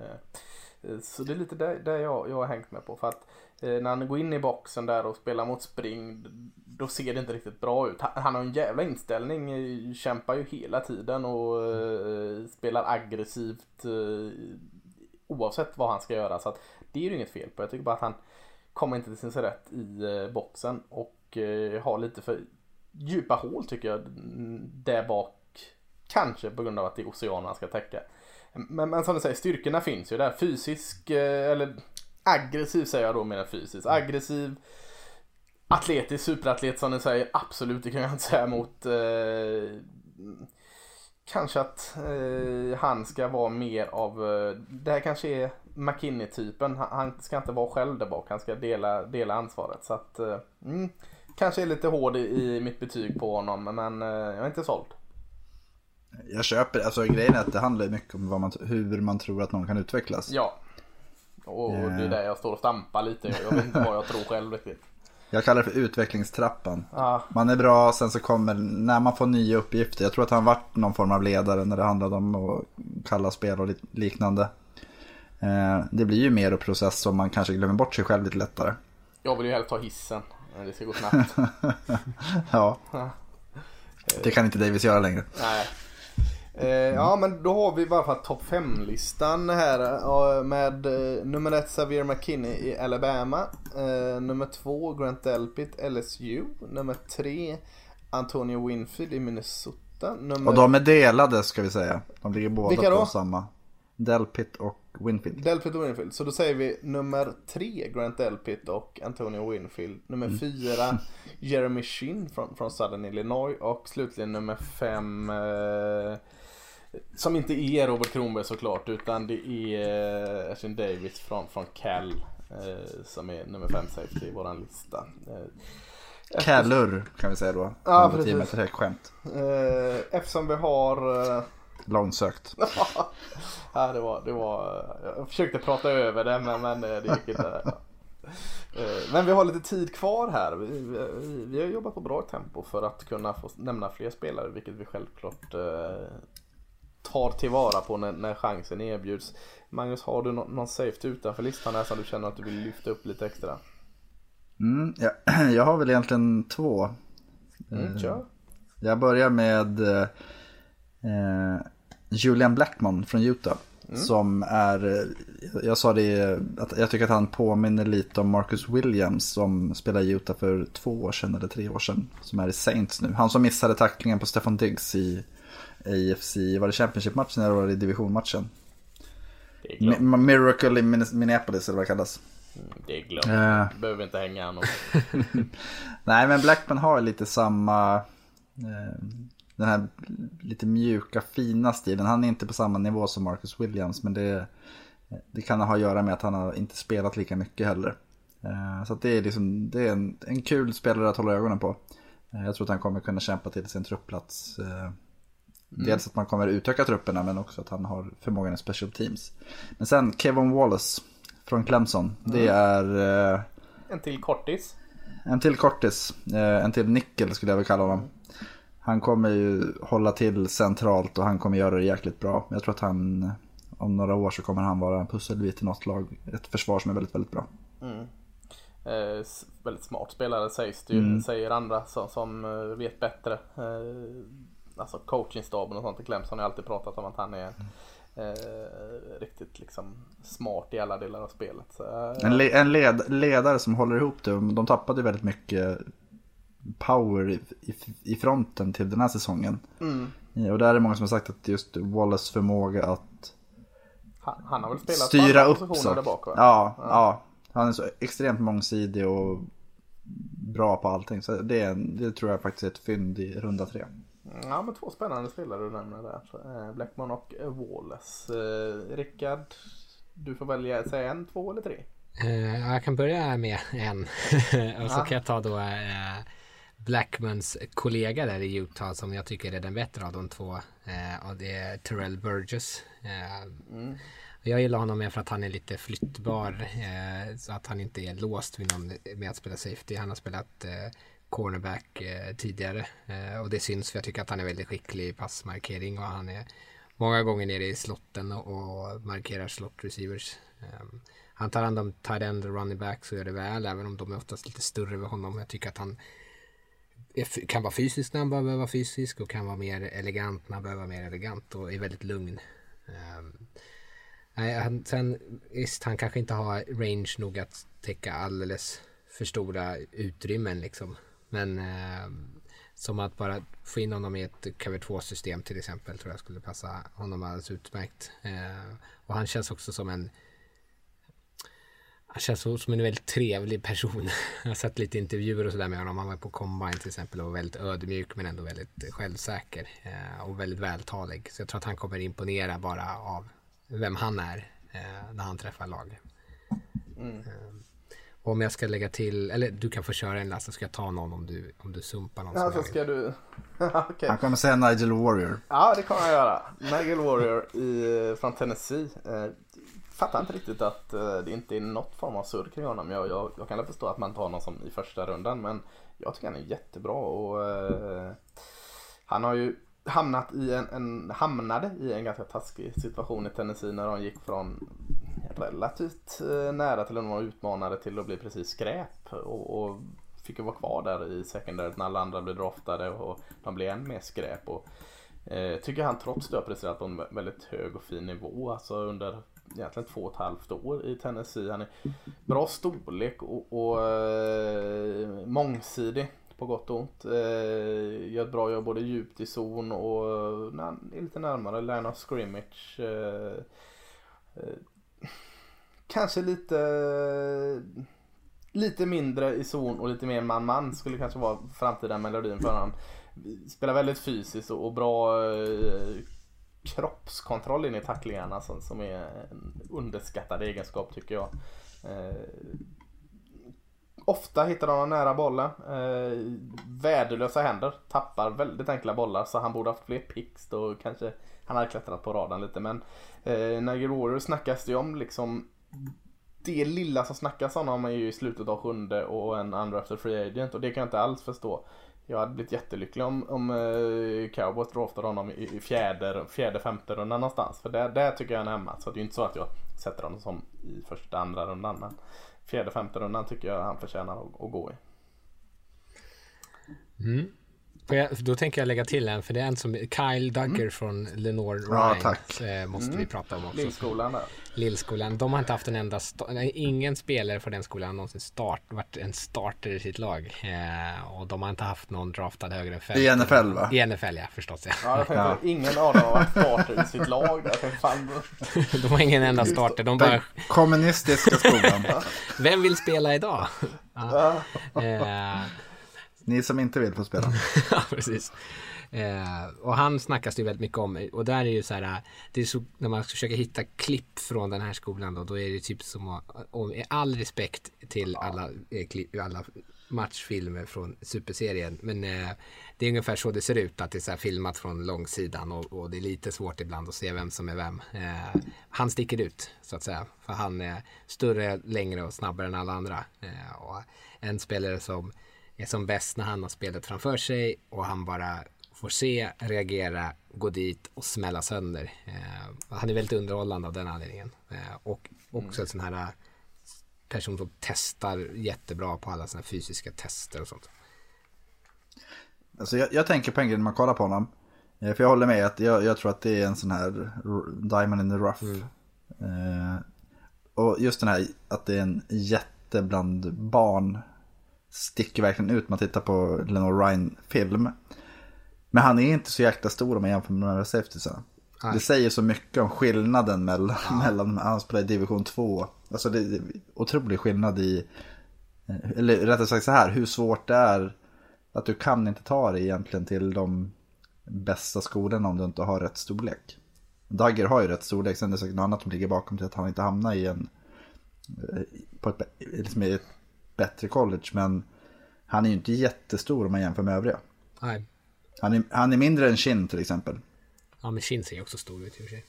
eh så det är lite det, det jag, jag har hängt med på. För att eh, när han går in i boxen där och spelar mot spring, då ser det inte riktigt bra ut. Han, han har en jävla inställning, eh, kämpar ju hela tiden och eh, spelar aggressivt eh, oavsett vad han ska göra. Så att det är ju inget fel på. Jag tycker bara att han kommer inte till sin rätt i eh, boxen och eh, har lite för djupa hål tycker jag mm, där bak. Kanske på grund av att det är oceanen han ska täcka. Men, men som du säger, styrkorna finns ju där. Fysisk, eh, eller aggressiv säger jag då mer än fysisk. Aggressiv, atletisk, superatlet som ni säger. Absolut, det kan jag inte säga emot. Eh, kanske att eh, han ska vara mer av, det här kanske är McKinney-typen. Han, han ska inte vara själv där bak, han ska dela, dela ansvaret. Så att, eh, mm, kanske är lite hård i, i mitt betyg på honom, men eh, jag är inte såld. Jag köper det. Alltså grejen är att det handlar mycket om man, hur man tror att någon kan utvecklas. Ja. Och, och det är där jag står och stampar lite. Jag vet inte vad jag tror själv riktigt. Jag kallar det för utvecklingstrappan. Ja. Man är bra, sen så kommer, när man får nya uppgifter. Jag tror att han varit någon form av ledare när det handlade om att kalla spel och liknande. Eh, Det blir ju mer att processa om man kanske glömmer bort sig själv lite lättare. Jag vill ju helst ta hissen. Det ska gå snabbt. Ja. Det kan inte Davis göra längre. Nej. Eh, ja men då har vi i alla fall topp 5-listan här eh, med eh, nummer ett Xavier McKinney i Alabama. Eh, nummer två Grant Delpit LSU. Nummer tre Antonio Winfield i Minnesota. Nummer... Och de är delade ska vi säga. De ligger båda Vilka då? på samma. Delpit och Winfield. Delpit och Winfield. Så då säger vi nummer tre Grant Delpit och Antonio Winfield. Nummer Mm. fyra Jeremy Shinn från, från Southern Illinois. Och slutligen nummer fem eh, som inte är Robert Kronberg såklart utan det är eh, Ashton Davis från, från Cal. Eh, som är nummer fem safety i våran lista. Eh, Kallur kan vi säga då. Ja, precis. teamet är ett skämt. eh, eftersom vi har eh, Långsökt. ja, det var, det var, jag försökte prata över det men, men eh, det gick inte. Eh, Men vi har lite tid kvar här. Vi, vi, vi har jobbat på bra tempo för att kunna få nämna fler spelare vilket vi självklart eh, tar tillvara på när, när chansen erbjuds. Magnus, har du nå- någon safety utanför listan här som du känner att du vill lyfta upp lite extra? Mm, ja, jag har väl egentligen två. Mm, kör. Jag börjar med eh, Julian Blackmon från Utah. Som är, eh, jag sa det, att jag tycker att han påminner lite om Marcus Williams som spelade i Utah för två år sedan eller tre år sedan. Som är i Saints nu. Han som missade tacklingen på Stefan Diggs i AFC, var det Championship-matchen eller var det divisionmatchen? Det Miracle i Minne- Minneapolis eller vad det kallas. Det är glömt. Eh, Behöver inte hänga honom. Nej, men Blackman har lite samma, eh, den här lite mjuka fina stilen. Han är inte på samma nivå som Marcus Williams, men det, det kan ha att göra med att han har inte spelat lika mycket heller. Eh, så det är, liksom, det är en, en kul spelare att hålla ögonen på. Eh, jag tror att han kommer kunna kämpa till sin truppplats. Eh, Dels att man kommer utöka trupperna, men också att han har förmågan i special teams. Men sen Kevin Wallace från Clemson. Det är... En till kortis. en till kortis, en till nickel skulle jag vilja kalla honom. Han kommer ju hålla till centralt och han kommer göra det jäkligt bra. Jag tror att han, om några år så kommer han vara en pusselbit i något lag. Ett försvar som är väldigt, väldigt bra. Eh, s- väldigt smart spelare sägs det ju, säger andra som, som eh, vet bättre. Eh, alltså coachingstaben och sånt i Clemson har alltid pratat om att han är eh, riktigt liksom smart i alla delar av spelet. Så, eh, En, le- en led, ledare som håller ihop det. De tappade ju väldigt mycket power i, i, i fronten till den här säsongen. Eh, Och där är det många som har sagt att just Wallace förmåga att han, han har väl spelat styra upp positioner saker. där bak va? Ja, ja. Han är så extremt mångsidig och bra på allting. Så det, är, det tror jag faktiskt är ett fynd i runda tre. Ja men två spännande spelare du nämner där. Eh, Blackmon och eh, Wallace. Rickard, du får välja, säga en, två eller tre. Ja, jag kan börja med en. och så Ja. kan jag ta då Blackmans kollega där i Utah som jag tycker är den bättre av de två. Eh, och det är Terrell Burgess. Eh, Jag gillar honom mer för att han är lite flyttbar. Eh, så att han inte är låst vid någon med att spela safety. Han har spelat eh, cornerback eh, tidigare. Eh, och det syns för jag tycker att han är väldigt skicklig i passmarkering. Och han är många gånger nere i slotten och, och markerar slot receivers. Eh, han tar hand om tight end och running back så gör det väl. Även om de är oftast lite större vid honom. Jag tycker att han kan vara fysisk när han behöver vara fysisk och kan vara mer elegant när han behöver vara mer elegant och är väldigt lugn. Um, nej, han, sen visst, han kanske inte har range nog att täcka alldeles för stora utrymmen liksom. Men um, som att bara få in honom i ett cover 2 system till exempel tror jag skulle passa honom alldeles utmärkt. Uh, och han känns också som en han känns som en väldigt trevlig person. Jag har sett lite intervjuer och sådär med honom. Han var på Combine till exempel och var väldigt ödmjuk men ändå väldigt självsäker. Eh, och väldigt vältalig. Så jag tror att han kommer imponera bara av vem han är eh, när han träffar lag. Eh, och om jag ska lägga till, eller du kan få köra en last så ska jag ta någon om du, om du sumpar någon. Ja, så ska du... Okej. Han kommer säga Nigel Warrior. Ja, det kommer jag göra. Nigel Warrior i, från Tennessee. Fattar inte riktigt att eh, det inte är något form av surr kring honom. Jag, jag, jag kan väl förstå att man tar någon som i första rundan, men jag tycker han är jättebra och eh, han har ju hamnat i en, en, hamnade i en ganska taskig situation i Tennessee när de gick från relativt eh, nära till att vara utmanare till att bli precis skräp och, och fick ju vara kvar där i secondaryt när alla andra blev draftade och de blev än mer skräp. Och, eh, tycker han trots det har presterat på en väldigt hög och fin nivå. Alltså under egentligen två och ett halvt år i Tennessee. Han är bra storlek och, och eh, mångsidig på gott och ont. Eh, gör ett bra jobb både djupt i zon och eh, när, är lite närmare line of scrimmage. Eh, eh, kanske lite lite mindre i zon och lite mer man-man skulle kanske vara framtida melodin för honom. Spelar väldigt fysiskt och bra eh, kroppskontroll in i tacklingarna som, som är en underskattad egenskap tycker jag. Eh, ofta hittar han nära bollen. Eh, värdelösa händer. Tappar väldigt enkla bollar så han borde haft fler picks då kanske han hade klättrat på radarn lite. Men eh, Niger Warrior snackas det ju om liksom det lilla som snackas om honom är ju i slutet av sjunde och en andra efter free agent och det kan jag inte alls förstå. Jag hade blivit jättelycklig om, om uh, Cowboys draftade honom i, i fjärde, fjärde, femte rundan någonstans. För där, där tycker jag han är hemma. Så det är ju inte så att jag sätter honom som i första, andra rundan. Men fjärde, femte rundan tycker jag han förtjänar att, att gå i. Mm. Jag, då tänker jag lägga till en, för det är en som Kyle Dugger mm. från Lenore ja, Ryans, eh, måste mm. vi prata om också. Lillskolan där. Lillskolan. De har inte haft en enda, ingen spelare för den skolan har någonsin start, varit en starter i sitt lag. Eh, och de har inte haft någon draftad högre än fem. I NFL va? I NFL ja, förstås ja. ja, ja. Ingen av dem har varit starter i sitt lag. Fan. de har ingen enda starter. De bara... kommunistiska skolan. Vem vill spela idag? ja. Eh, ni som inte vill få spela. ja, precis. Eh, och han snackas det ju väldigt mycket om. Och där är ju så här, det är så, när man försöker hitta klipp från den här skolan då, då är det typ som att, och med all respekt till alla, eh, alla matchfilmer från superserien. Men eh, det är ungefär så det ser ut, att det är så filmat från långsidan och, och, det är lite svårt ibland att se vem som är vem. Eh, han sticker ut, så att säga. För han är större, längre och snabbare än alla andra. Eh, och en spelare som är som bäst när han har spelet framför sig och han bara får se, reagera, gå dit och smälla sönder. Eh, han är väldigt underhållande av den anledningen. Eh, och också en sån här eh, person som testar jättebra på alla såna fysiska tester och sånt. Alltså jag, jag tänker på en grej när man kollar på honom. Eh, för jag håller med att jag, jag, tror att det är en sån här diamond in the rough. Mm. Eh, och just den här att det är en jätte bland barn sticker verkligen ut. Man tittar på Lenore Ryan-film. Men han är inte så jäkla stor om man jämför med de andra safetiesarna. Det säger så mycket om skillnaden mellan, ja. mellan han spelar i division 2. Alltså det är otrolig skillnad i, eller rättare sagt så här, hur svårt det är att du kan inte ta dig egentligen till de bästa skolorna om du inte har rätt storlek. Dagger har ju rätt storlek, sen är det säkert något annat som ligger bakom till att han inte hamnar i en eh, på ett, liksom ett bättre college. Men han är ju inte jättestor om man jämför med övriga. Nej. Han är, han är mindre än Shin till exempel. Ja, men Shin ser ju också stor ut i och för sig.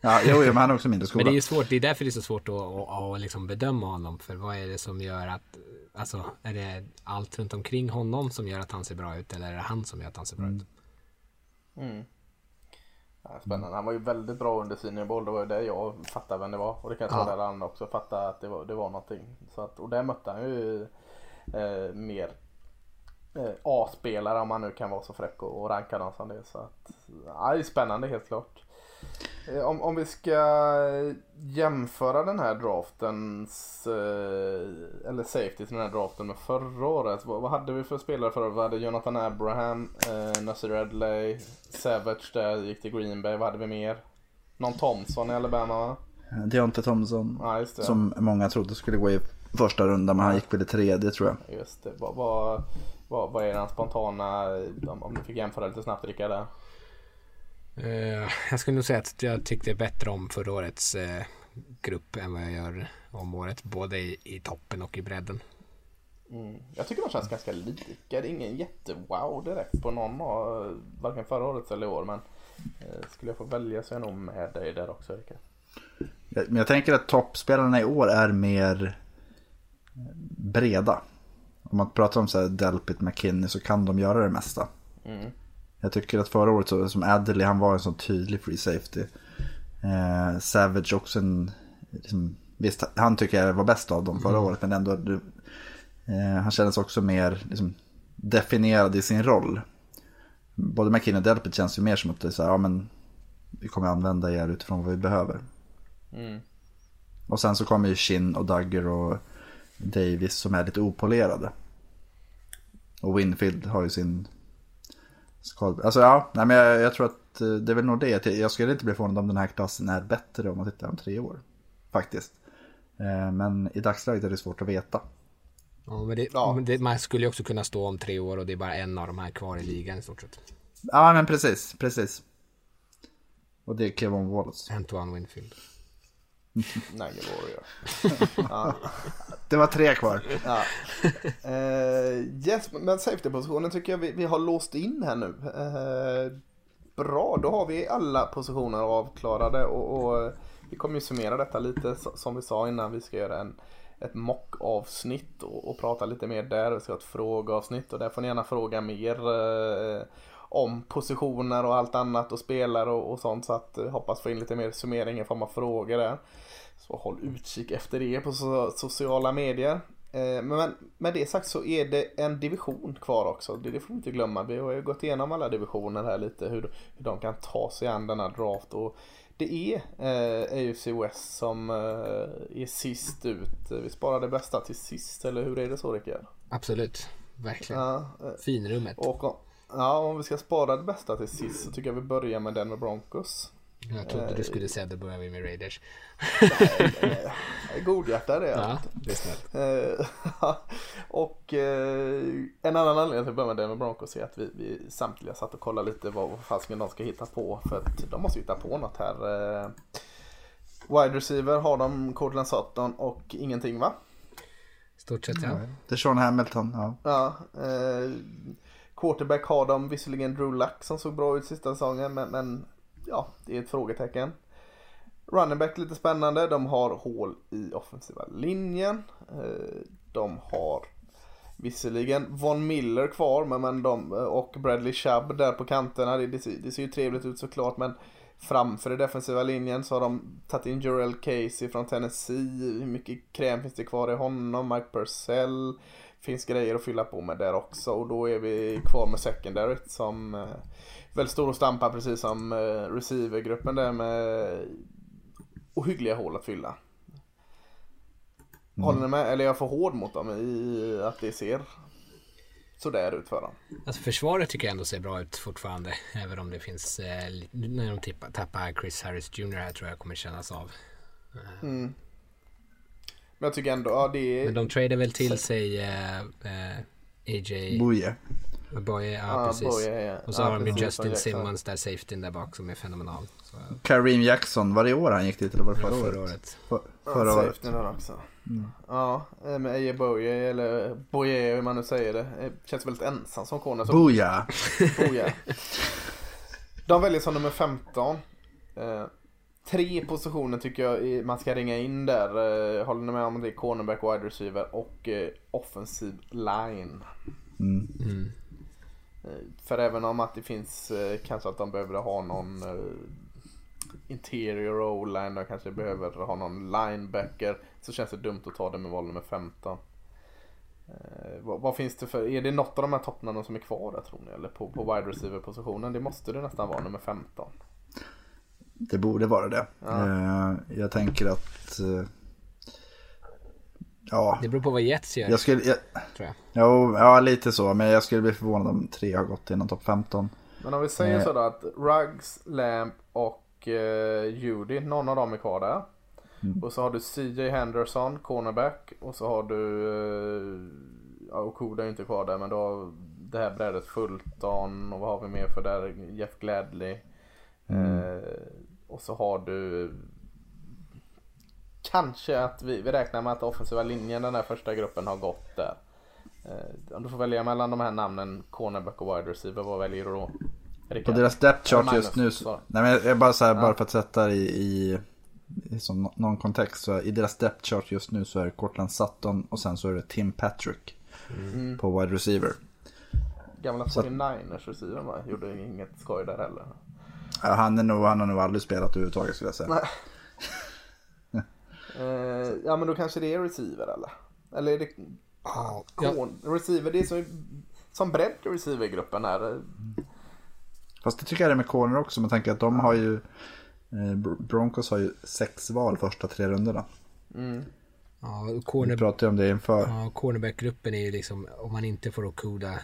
Ja, jo, jo, men han är också mindre skola. men det är ju svårt, det är därför det är så svårt att, att, att liksom bedöma honom. För vad är det som gör att, alltså är det allt runt omkring honom som gör att han ser bra ut eller är det han som gör att han ser bra ut? Mm. Ja, spännande. Han var ju väldigt bra under senior bowl. Det var ju det jag fattade vem det var. Och det kanske ja. var där andra också fattade att det var, det var någonting. Så att, och där mötte han ju eh, mer eh, A-spelare om man nu kan vara så fräck och, och ranka dem som det. Så att, ja, det är spännande helt klart. Eh, om, om vi ska jämföra den här draftens, eh, eller safety till den här draften med förra året. Vad, vad hade vi för spelare förra året? Vi hade Jonathan Abraham, eh, Nasir Adley, Savage där gick till Green Bay. Vad hade vi mer? Någon Thompson i Alabama va? Deontay Thompson. Ja, som många trodde skulle gå i första rundan men han gick väl i tredje tror jag. Just det. Vad, vad, vad, vad är den spontana, om du fick jämföra lite snabbt Rickard där? Uh, jag skulle nog säga att jag tyckte bättre om förra årets uh, grupp än vad jag gör om året. Både i, i toppen och i bredden. Mm. Jag tycker de känns ganska lika. Det är ingen jättewow direkt på någon av varken förra året eller i år. Men uh, skulle jag få välja så är jag nog med dig där också Rickard. Men jag tänker att toppspelarna i år är mer breda. Om man pratar om så här Delpit, McKinney så kan de göra det mesta. Mm. Jag tycker att förra året så, som Adderley, han var en sån tydlig free safety. Eh, Savage också en, liksom, visst han tycker jag var bäst av dem förra mm. året men ändå, du, eh, han kändes också mer liksom, definierad i sin roll. Både McKinney och Delpit känns ju mer som att det är så här, ja men vi kommer använda er utifrån vad vi behöver. Mm. Och sen så kommer ju Shin och Dugger och Davis som är lite opolerade. Och Winfield har ju sin Alltså ja, nej, men jag, jag tror att eh, det är väl nog det. Jag skulle inte bli förvånad om den här klassen är bättre om man tittar om tre år. Faktiskt. Eh, Men i dagsläget är det svårt att veta. Ja, men det, Ja. men det, man skulle ju också kunna stå om tre år och det är bara en av de här kvar i ligan i stort sett. Ja men precis, precis. Och det är Kevin Wallace. Antoine Winfield. Nigel Warrior. Det var tre kvar. Ja. Eh, yes, men safety-positionen tycker jag vi, vi har låst in här nu. Eh, bra, då har vi alla positioner avklarade och, och vi kommer ju summera detta lite som vi sa innan. Vi ska göra en, ett mock-avsnitt och, och prata lite mer där. Vi ska ha ett frågeavsnitt och där får ni gärna fråga mer eh, om positioner och allt annat och spelare och, och sånt. Så att eh, hoppas få in lite mer summering i form av frågor där. Så håll utkik efter det på so- sociala medier. Eh, Men med det sagt så är det en division kvar också. Det det får vi inte glömma. Vi har ju gått igenom alla divisioner här lite. Hur, hur de kan ta sig an denna draft. Och det är eh, AFC West som eh, är sist ut. Vi sparar det bästa till sist. Eller hur är det så Rickard? Absolut, verkligen. Ja, eh, Finrummet. och ja, om vi ska spara det bästa till sist så tycker jag vi börjar med Denver Broncos. Jag trodde du skulle säga att då börjar vi med Raiders. Är godhjärtad det är jag. Ja, det är snällt. Eh, och eh, en annan anledning till att börja med Denver Broncos är att vi, vi samtliga satt och kollade lite vad, vad fasken de ska hitta på. För att de måste hitta på något här. Eh, wide receiver har de Cortland Sutton och ingenting va? Stort sett ja. Det är Sean Hamilton, ja. Ja. Eh, quarterback har de visserligen Drew Luck som såg bra ut sista säsongen men, men ja, det är ett frågetecken. Running back lite spännande. De har hål i offensiva linjen. Eh, de har visserligen Von Miller kvar men, men de, eh, och Bradley Chubb där på kanterna. Det, det, ser, det ser ju trevligt ut såklart men framför den defensiva linjen så har de tagit in Jurel Casey från Tennessee. Hur mycket kräm finns det kvar i honom? Mike Purcell. Finns grejer att fylla på med där också och då är vi kvar med secondary som eh, väldigt stor och stampar precis som eh, receivergruppen där med ohyggliga hål att fylla. Håller ni med? Eller är jag för hård mot dem i att det ser sådär ut för dem? Alltså försvaret tycker jag ändå ser bra ut fortfarande. Även om det finns, eh, när de tippa, tappar Chris Harris Jr här tror jag kommer kännas av. Men jag tycker ändå, ja det är... Men de tradar väl till sig eh, eh, AJ Boje. Boye, ja, Ja, precis. Boye, ja. Och så Ja, har de ju Justin. Simmons där safetyn där bak som är fenomenal. Så, Kareem Jackson, var det i år han gick dit eller var det förra, förra året? året. För, Ja, förra året. safety där också. Ja, eh, med Eje Boye eller Boye hur man nu säger det. Känns väldigt ensam som corner. Så Boja! Boje. De väljer som nummer 15. Tre positioner tycker jag man ska ringa in där. Eh, håller ni med om det? är Cornerback, wide receiver och eh, offensiv line. Mm. Mm. Eh, För även om att det finns kanske att de behöver ha någon interior o-line, de kanske behöver ha någon linebacker. Så känns det dumt att ta det med val nummer 15. Eh, vad, vad finns det för, är det något av de här toppnamnen som är kvar där tror ni? Eller på, på wide receiver positionen? Det måste det nästan vara, nummer 15. Det borde vara det. Ja. Eh, jag tänker att... eh, ja, Det beror på vad Jets gör, jag skulle... Jag, tror jag. jo, ja, lite så. Men jag skulle bli förvånad om tre har gått inom topp 15. Men om vi säger Eh. sådär att Ruggs, Lamp och eh, Judy, någon av dem är kvar där. Och så har du CJ Henderson, cornerback. Och så har du, eh, ja Okuda är inte kvar där men då har det här brädet Fulton och vad har vi mer för där? Jeff Gladley. Eh, och så har du Kanske att vi, vi räknar med att offensiva linjen, den här första gruppen har gått där. Eh, om du får välja mellan de här namnen, cornerback och wide receiver, vad väljer du då? På Rickard? deras depth chart Magnus, just nu. Så, nej, men jag, jag bara så här, bara för att sätta det i, i, i som nå- någon kontext. Så i deras depth chart just nu så är det Cortland Sutton och sen så är det Tim Patrick. Mm. På wide receiver. Gamla Så- 49ers receiver? Gjorde inget skoj där heller. Ja, han, är nog, han har nog aldrig spelat överhuvudtaget skulle jag säga. Nej. Eh, ja men då kanske det är receiver eller? Eller är det Ja, kon- receiver? Det är som, som bredd i receivergruppen här. Fast det tycker jag är med corner också. Man tänker att de har ju... Eh, Br- Broncos har ju sex val första tre rundorna. Mm. Ja, Vi corner, pratade om det inför. ja, cornerback-gruppen är ju liksom, om man inte får Okuda,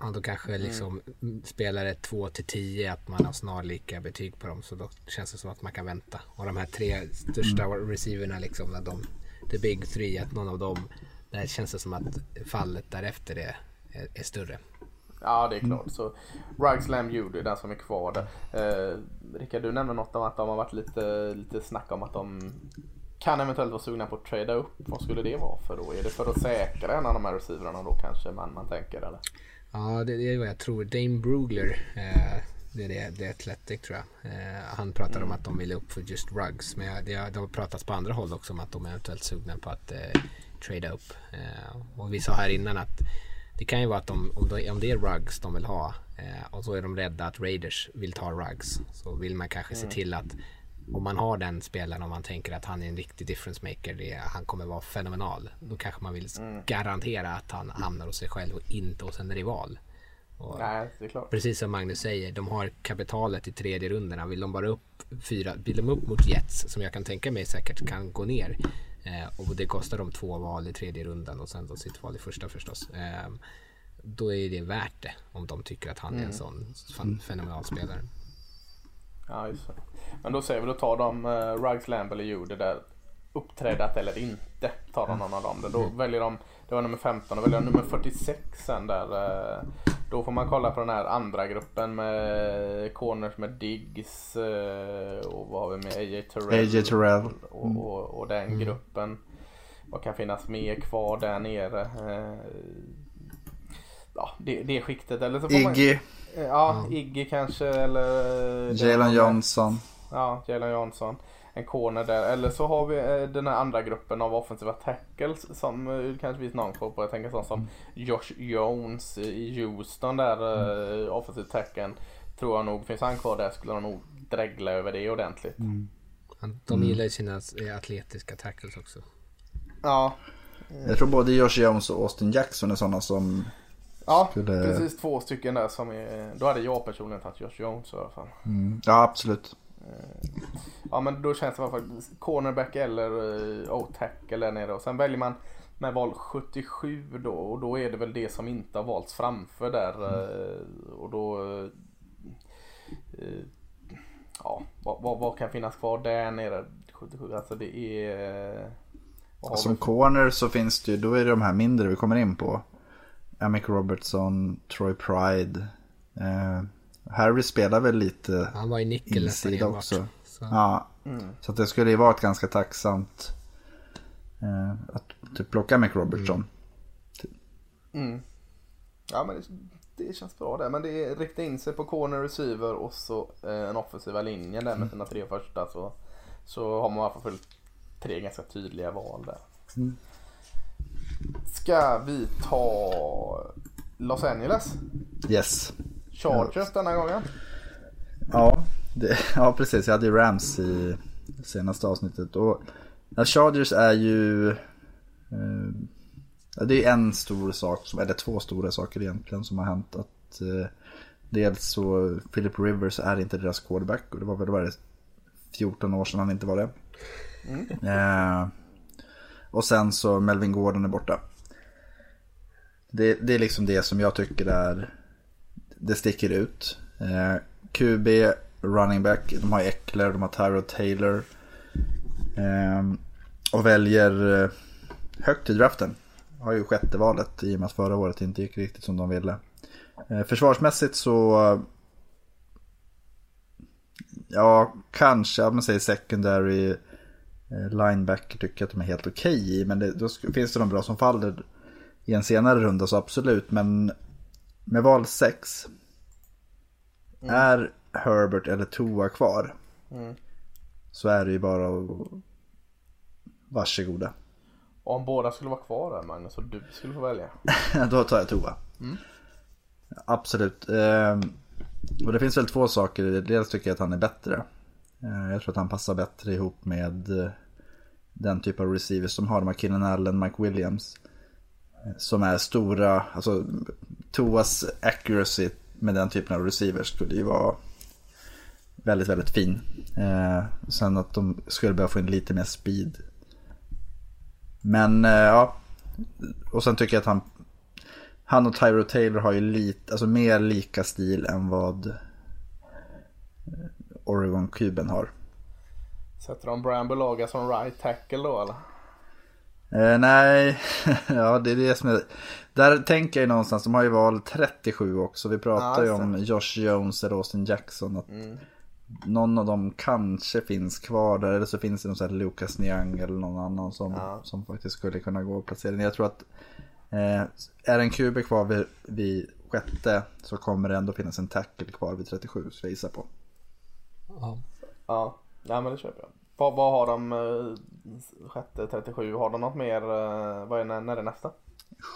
ja, då kanske liksom spelare 2 till 10 att man har snarlika betyg på dem. Så då känns det som att man kan vänta. Och de här tre största receiverna liksom, när de, the big three, att någon av dem, där känns det som att fallet därefter är, är, är större. Ja, det är klart. Så Ruggs, Lamb, Judy, den som är kvar där. Eh, Rickard, du nämnde något om att de har varit lite, lite snack om att de kan eventuellt vara sugna på att trada upp. Vad skulle det vara för då? Är det för att säkra en av de här receiverna då kanske man, man tänker eller? Ja, det, det är vad jag tror. Dame Brugler, eh, det är det, det är Athletic tror jag. Eh, han pratade om att de ville upp för just rugs. Men jag, det, har- det har pratats på andra håll också om att de är eventuellt sugna på att eh, trada upp. Eh, och vi sa här innan att det kan ju vara att de, om, de, om det är rugs de vill ha eh, och så är de rädda att Raiders vill ta rugs. Så vill man kanske se till att om man har den spelaren och man tänker att han är en riktig difference maker, det, han kommer vara fenomenal. Då kanske man vill garantera att han hamnar hos sig själv och inte hos en rival. Och Nej, det är klart. Precis som Magnus säger, de har kapitalet i tredje rundorna. Vill de bara upp fyra, vill de upp mot Jets som jag kan tänka mig säkert kan gå ner. Eh, och det kostar dem två val i tredje rundan och sen då sitt val i första förstås. Eh, då är det värt det om de tycker att han är en sån fan, fenomenal spelare. Ja, just det. Men då säger vi, då tar de uh, Ruggs, Lamb eller Judy där uppträdat eller inte. Tar de någon av dem. Då väljer de, det var nummer 15 och väljer de nummer 46 sen där. eh, Då får man kolla på den här andra gruppen med corners med Diggs eh, och vad har vi med AJ Terrell. AJ Terrell. Och, och, och den gruppen. Vad kan finnas mer kvar där nere? Ja, det, det skiktet. Eller så får man, Iggy, Ja, Iggy kanske eller... Jalen Johnson. Ja, Jalen Johnson. En corner där. Eller så har vi eh, den här andra gruppen av offensiva tackles som eh, kanske finns någon kvar på. Jag tänker sån som Josh Jones i Houston där. Mm. Offensiv tacken. Tror jag nog. Finns han kvar där skulle de nog dregla över det ordentligt. Han- De gillar ju sina eh, atletiska tackles också. Ja. Jag tror både Josh Jones och Austin Jackson är sådana som... Ja, Skulle- precis två stycken där som är... Då hade jag personligen tagit Josh Jones i alla fall. Ja, absolut. Ja men då känns det i alla fall cornerback eller uh, O-tackle där nere och sen väljer man med val 77 då och då är det väl det som inte har valts framför där eh, och då eh, eh, ja vad, vad, vad kan finnas kvar där nere 77 alltså det är eh, har Som corner så finns det ju, då är det de här mindre vi kommer in på. Amick Robertson, Troy Pride. Eh, Harry spelar väl lite Han var i nickel insida också. Så, Ja, så att det skulle ju varit ganska tacksamt eh, att typ plocka Amick Robertson. Mm. Ja men det, det känns bra där. Men det är rikta in sig på corner receiver och så eh, den offensiva linjen där med sina tre första så, så har man i alla fall följt tre ganska tydliga val där. Ska vi ta Los Angeles? Yes. Chargers denna gången? Ja, det, ja, precis. Jag hade ju Rams i senaste avsnittet. Och Chargers är ju... Eh, det är en stor sak, som, eller två stora saker egentligen som har hänt. Att, eh, dels så Philip Rivers är inte deras quarterback och det var väl vad är det, 14 år sedan han inte var det. Eh, och sen så Melvin Gordon är borta. Det, det är liksom det som jag tycker är det sticker ut. Eh, QB, running back, de har Eckler, de har Tyrod Taylor. Eh, och väljer eh, högt i draften. Har ju sjätte valet i och med att förra året inte gick riktigt som de ville. Eh, försvarsmässigt så... Ja, kanske, om man säger secondary eh, linebacker tycker jag att de är helt okej i. Men det, då finns det de bra som faller i en senare runda så absolut. Men med val 6 är Herbert eller Tua kvar. Så är det ju bara att varsågoda. Och om båda skulle vara kvar där Magnus och du skulle få välja. Då tar jag Tua. Absolut. Ehm, och det finns väl två saker. Dels tycker jag att han är bättre. Eh, Jag tror att han passar bättre ihop med eh, den typ av receivers som har de här Keenan Allen, Mike Williams. eh, Som är stora, alltså Toas accuracy med den typen av receivers skulle ju vara väldigt, väldigt fin. Eh, sen att de skulle behöva få in lite mer speed. Men eh, ja, och sen tycker jag att han, han och Tyro Taylor har ju lite, alltså mer lika stil än vad eh, Oregon-kuben har. Sätter de Bramble Laga som right tackle då eller? Eh, nej, ja det är det som är... Där tänker jag någonstans, de har ju val 37 också. Vi pratar Ja, ju om Josh Jones eller Austin Jackson. Att Någon av dem kanske finns kvar där. Eller så finns det någon sån här Lucas Niang eller någon annan som, som faktiskt skulle kunna gå och placera in. Jag tror att eh, är en QB kvar vid, vid sjätte så kommer det ändå finnas en tackle kvar vid 37. Så jag gissar på. Ja. Ja, nej men det köper jag. Vad, vad har de eh, sjätte 37? Har de något mer? eh, Vad är när, när är nästa?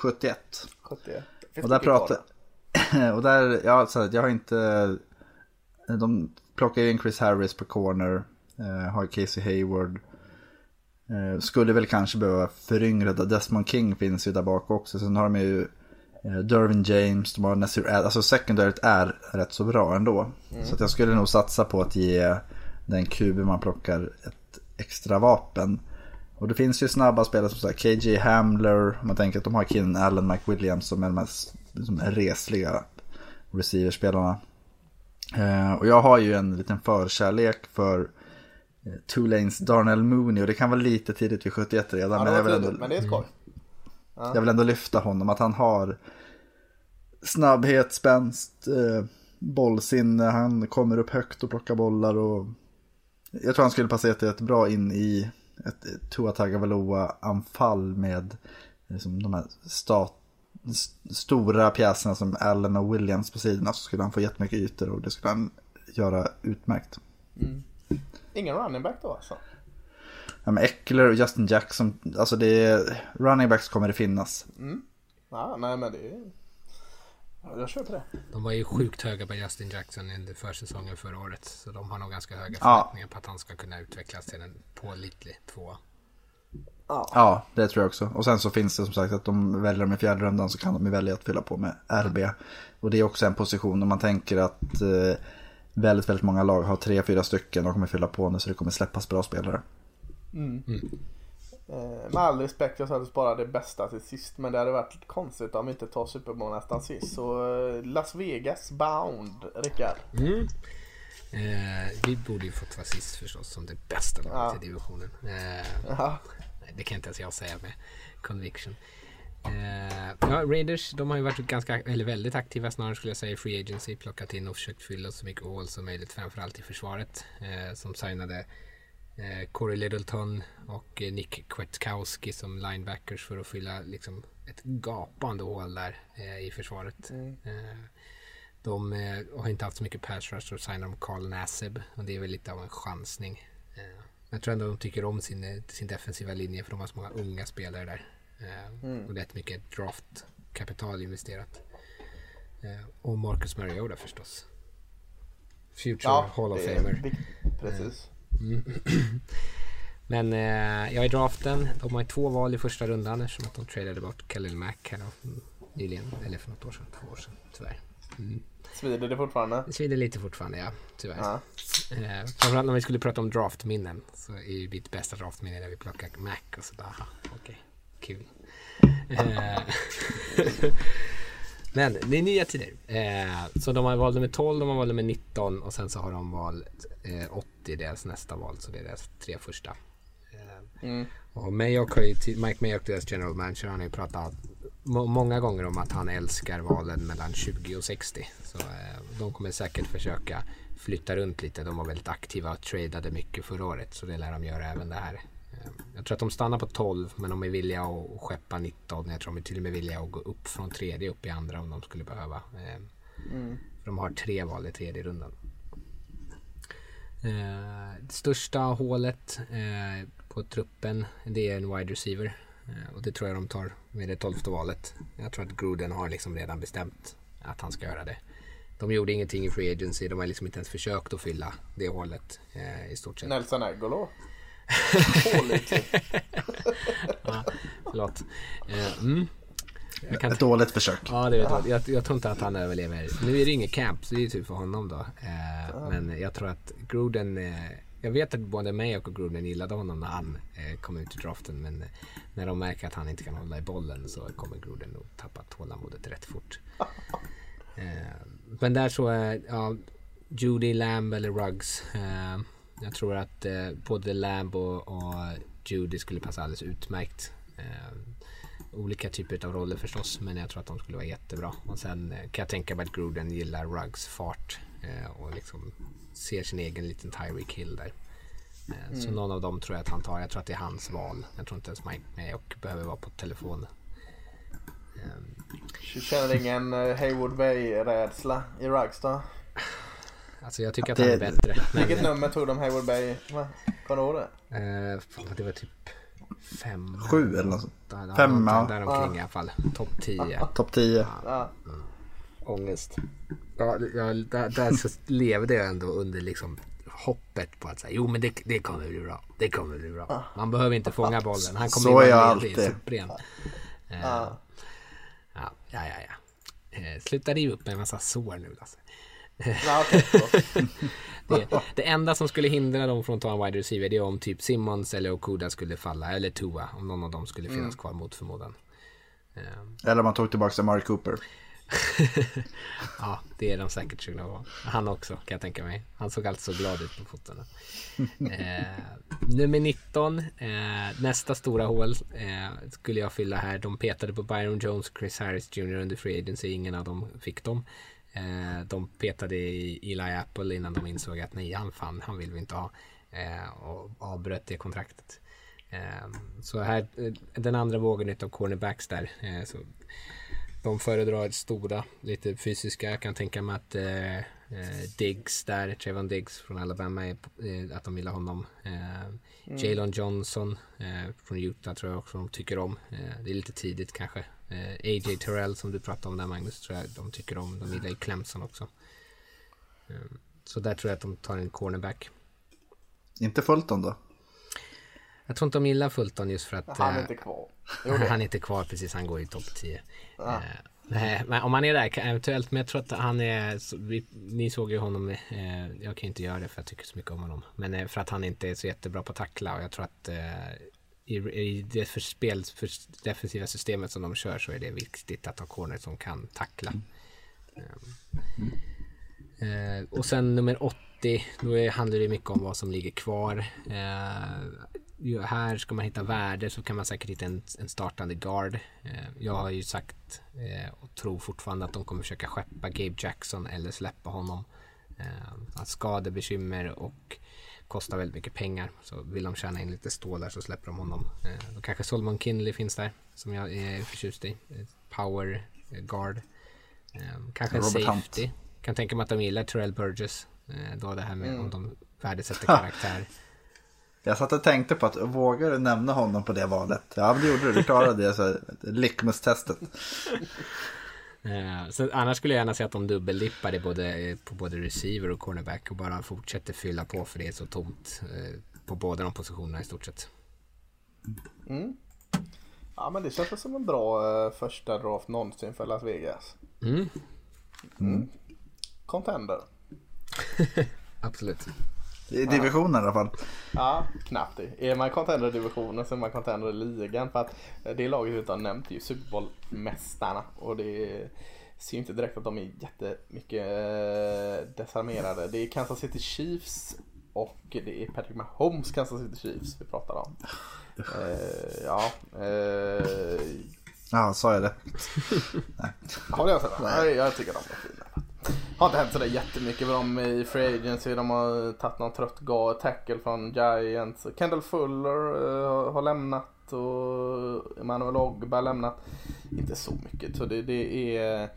71. 71? Finns Och där kvar pratar... och där, ja, så här, jag har inte... De plockar in Chris Harris på corner. Eh, har Casey Hayward. Eh, skulle väl kanske behöva föryngra. Desmond King finns ju där bak också. Sen har de ju eh, Dervin James. De har Nasir Ad- Alltså secondaryt är rätt så bra ändå. Så att jag skulle nog satsa på att ge den QB man plockar ett extra vapen. Och det finns ju snabba spelare som KJ Hamler. Man tänker att de har Keenan Allen, Mike Williams som är de mest som är resliga receiverspelarna. Eh, och jag har ju en liten förkärlek för eh, Tulanes Darnell Mooney. Och det kan vara lite tidigt vid 71 redan. Ja, men, jag vill ändå, men det är skoj. jag vill ändå lyfta honom. Att han har snabbhet, spänst, eh, bollsinne. Han kommer upp högt och plockar bollar. Och jag tror han skulle passa jättebra in i ett Tua Tagovailoa-anfall med liksom, de här stat, st- stora pjäserna som Allen och Williams på sidorna. Så skulle han få jättemycket ytor och det skulle han göra utmärkt. Ingen running back då alltså? Ja, men Eckler och Justin Jackson, alltså det är, running backs kommer det finnas. Ja, nej men det är... Ja, jag köper det. De var ju sjukt höga på Justin Jackson under försäsongen förra året. Så de har nog ganska höga Ja. förväntningar på att han ska kunna utvecklas till en pålitlig tvåa. Ja, det tror jag också. Och sen så finns det som sagt att de väljer dem i fjärde rundan så kan de ju välja att fylla på med RB. Och det är också en position om man tänker att eh, väldigt, väldigt många lag har tre, fyra stycken och kommer fylla på nu så det kommer släppas bra spelare. Eh, med all respekt, jag sa att spara det bästa till sist. Men det hade varit lite konstigt om vi inte tar Super Bowl nästan sist. Så eh, Las Vegas bound, Rickard. Mm. Eh, vi borde ju fått vara sist förstås som det bästa laget Ja. i divisionen. Eh, Ja. det kan inte ens jag säga med conviction. Eh, ja, Raiders, de har ju varit ganska, eller väldigt aktiva snarare skulle jag säga i Free Agency. Plockat in och försökt fylla så mycket hål som möjligt, framförallt i försvaret. Eh, som signade Corey Littleton och eh, Nick Kwiatkowski som linebackers för att fylla liksom, ett gapande hål där eh, i försvaret. Eh, de eh, har inte haft så mycket pass rush och signar de Carl Nassib och det är väl lite av en chansning. Eh, jag tror ändå de tycker om sin, eh, sin defensiva linje för de har så många unga spelare där. Eh, Och rätt mycket draftkapital investerat. Eh, och Marcus Mariota förstås. Future Hall of Famer. vikt- Precis. Men eh, jag är draften. De har ju två val i första rundan eftersom att de tradade bort Khalil Mack här då, mm, nyligen. Eller för något år sedan, två år sedan tyvärr. Svider det fortfarande? Det svider lite fortfarande ja, tyvärr. Ja. Eh, framförallt när vi skulle prata om draftminnen så är ju mitt bästa draftminne när vi plockar Mac och så bara, aha, okej, kul. Eh, Men det är nya tider. Eh, så de har valt nummer 12, de har valt nummer 19 och sen så har de valt eh, 80, deras nästa val. Så det är deras tre första. Eh, Och Mayock har ju, Mike Mayock, deras general manager, han har ju pratat må- många gånger om att han älskar valen mellan 20 och 60. Så eh, de kommer säkert försöka flytta runt lite. De var väldigt aktiva och tradade mycket förra året. Så det lär de göra även det här. Eh, Jag tror att de stannar på 12 men de är villiga att skeppa 19. Jag tror de är till och med villiga att gå upp från tredje upp i andra om de skulle behöva. Eh, För de har tre val i tredje rundan. Eh, det största hålet eh, på truppen det är en wide receiver. Eh, och det tror jag de tar med det tolfte valet. Jag tror att Gruden har liksom redan bestämt att han ska göra det. De gjorde ingenting i Free Agency. De har liksom inte ens försökt att fylla det hålet eh, i stort sett. Nelson Agolor? Pålitlig. Förlåt. Eh, mm. Kan Ett dåligt försök. Ja, det vet jag. jag. Jag tror inte att han överlever. Nu är det inget camp, så det är tur för honom då. Eh, men jag tror att Gruden eh, jag vet att både mig och Gruden gillade honom när han eh, kom ut i draften. Men när de märker att han inte kan hålla i bollen så kommer Gruden nog tappa tålamodet rätt fort. Men där så är ja, Judy, Lamb eller Ruggs. Jag tror att eh, både Lamb och, och Judy skulle passa alldeles utmärkt. Eh, olika typer av roller förstås, men jag tror att de skulle vara jättebra. Och sen eh, kan jag tänka mig att Gruden gillar Ruggs fart eh, och liksom ser sin egen liten Tyreek Hill där. Eh, Mm. Så någon av dem tror jag att han tar. Jag tror att det är hans val. Jag tror inte ens Mike med och behöver vara på telefon. Ehm, Du känner ingen eh, Haywood Bay-rädsla i Rugs då? Alltså jag tycker att Det- han är bättre. Men, Vilket nummer tog de Haywood Bay? Kommer du ihåg det? eh, det var typ fem. Sju eller något sånt. Där, där, Fem, ja. omkring i alla fall. Topp 10. Topp 10. Ja. Ångest. Ja, jag, där, där så levde jag ändå under liksom hoppet på att säga jo men det, det kommer bli bra. Det kommer bli bra. Man behöver inte fånga bollen. Han kommer Så är ju jag vara alltid. superren. Eh, ja, ja, ja. ja. Eh, sluta riva upp med en massa sår nu Lasse. Ja. Det, det enda som skulle hindra dem från att ta en wide receiver det är om typ Simmons eller Okuda skulle falla. Eller Tua. Om någon av dem skulle finnas kvar mot förmodan. Eh, Eller man tog tillbaka Amari Cooper. Ja, det är de säkert sugna på. Han också kan jag tänka mig. Han såg alltså glad ut på fotona. Eh, nummer 19, eh, nästa stora hål eh, skulle jag fylla här. De petade på Byron Jones och Chris Harris Jr under Free Agency. Ingen av dem fick dem. Eh, de petade i Eli Apple innan de insåg att nej, han fan, han vill vi inte ha. Eh, och avbröt det kontraktet. Eh, så här, eh, den andra vågen utav cornerbacks där. Eh, så de föredrar stora, lite fysiska. Jag kan tänka mig att eh, Diggs där, Trevon Diggs från Alabama, är, att de gillar honom. Eh, Jalen Johnson från Utah tror jag också de tycker om. Det är lite tidigt kanske. Eh, AJ Terrell som du pratade om där Magnus, tror jag de tycker om. De gillar ju Clemson också. Eh, så där tror jag att de tar en cornerback. Inte Fulton då? Jag tror inte de gillar Fulton just för att Han är eh, inte kvar. han är inte kvar precis, han går i topp 10. Eh, nej, men om han är där eventuellt, men jag tror att han är, så vi, ni såg ju honom, eh, jag kan inte göra det för jag tycker så mycket om honom. Men eh, för att han inte är så jättebra på att tackla och jag tror att eh, i, i det för spel, för defensiva systemet som de kör så är det viktigt att ha corner som kan tackla. Eh, eh, och sen nummer 80, då handlar det mycket om vad som ligger kvar. Eh, här ska man hitta värde så kan man säkert hitta en, en startande guard. Eh, jag har ju sagt eh, och tror fortfarande att de kommer försöka skeppa Gabe Jackson eller släppa honom. Eh, att skadebekymmer och kostar väldigt mycket pengar. Så vill de tjäna in lite stålar så släpper de honom. Eh, då kanske Solomon Kinley finns där som jag är förtjust i. Eh, Power eh, guard. Eh, kanske Robert Hunt. safety. Kan tänka mig att de gillar Terrell Burgess. Då det här med om de värdesätter karaktär. Jag satt och tänkte på att vågar du nämna honom på det valet? Ja, men det gjorde du. Du klarade det. Så. Eh, så annars skulle jag gärna se att de dubbeldippar i både, på både receiver och cornerback och bara fortsätter fylla på för det är så tomt eh, på båda de positionerna i stort sett. Ja men det känns som en bra eh, första draft någonsin för Las Vegas. Mm, Contender. absolut. I divisionen i alla fall. Ja, knappt det. Är man contender i divisionen så är man contender i ligan. För att det laget vi inte har nämnt är ju Super Bowl-mästarna. Och det ser ju inte direkt att de är jättemycket eh, desarmerade. Det är Kansas City Chiefs och det är Patrick Mahomes Kansas City Chiefs vi pratar om. Eh, ja, eh, Ja, sa jag det? har jag sett Nej, jag tycker de är fina. Har inte hänt sådär jättemycket med dem i Free Agency. De har tagit någon trött tackle från Giants. Kendall Fuller eh, har lämnat och Emanuel Ogba har lämnat. Inte så mycket. Så det, det är,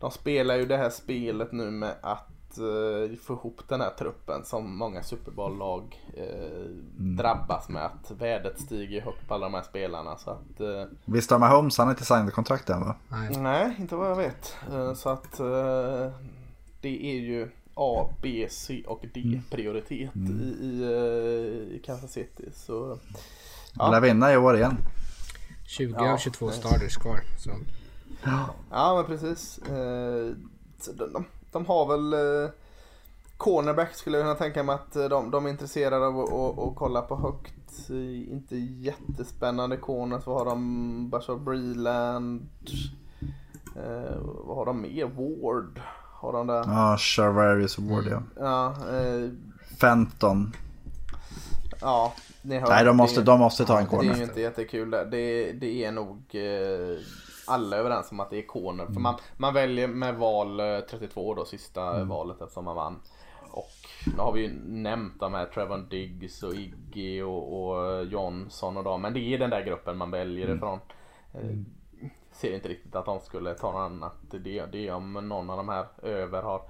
de spelar ju det här spelet nu med att eh, få ihop den här truppen som många Super Bowl-lag eh, drabbas med. Att värdet stiger högt på alla de här spelarna. Så att, eh, Visst har Mahomes, han har inte signat kontrakt än va? Nej. Nej, inte vad jag vet. Så att det är ju A, B, C och D prioritet i, i, eh, i Kansas City. Så Han lär vinna i år igen. 20 Ja, av 22 nej. starters kvar. Så. ja, men precis. Eh, De, de, de har väl eh, cornerback skulle jag kunna tänka mig att de, de är intresserade av att, att, att kolla på högt. Inte jättespännande corners. Vad har de? Bashar Breland. Vad har de mer? Ward. Har de där? Ja, Charvarius Ward ja. Ja, eh, Fenton. ja ni hör, Nej, de måste, de måste ta en Det är corner. ju inte jättekul där. Det, det är nog eh, alla överens om att det är corner. Mm. För man, man väljer med val eh, 32 då, sista Mm. valet eftersom man vann. Och nu har vi ju nämnt de här Trevor Diggs och Iggy och, och eh, Johnson och dem. Men det är den där gruppen man väljer Mm. ifrån. Eh, ser inte riktigt att de skulle ta något annat. Det, det är om någon av de här över har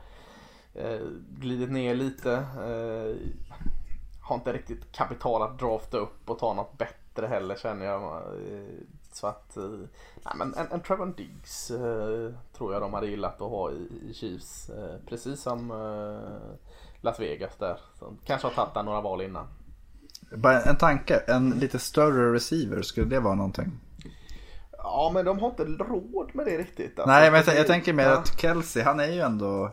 eh, glidit ner lite. Eh, har inte riktigt kapital att drafta upp och ta något bättre heller känner jag. Eh, så att, eh, nej men en, en Trevor Diggs eh, tror jag de hade gillat att ha i, i Chiefs. Eh, precis som eh, Las Vegas där. Så kanske har tagit där några val innan. Bara en tanke, en lite större receiver, skulle det vara någonting? Ja men de har inte råd med det riktigt. Alltså, Nej, men jag, jag tänker mer ja. att Kelsey, han är ju ändå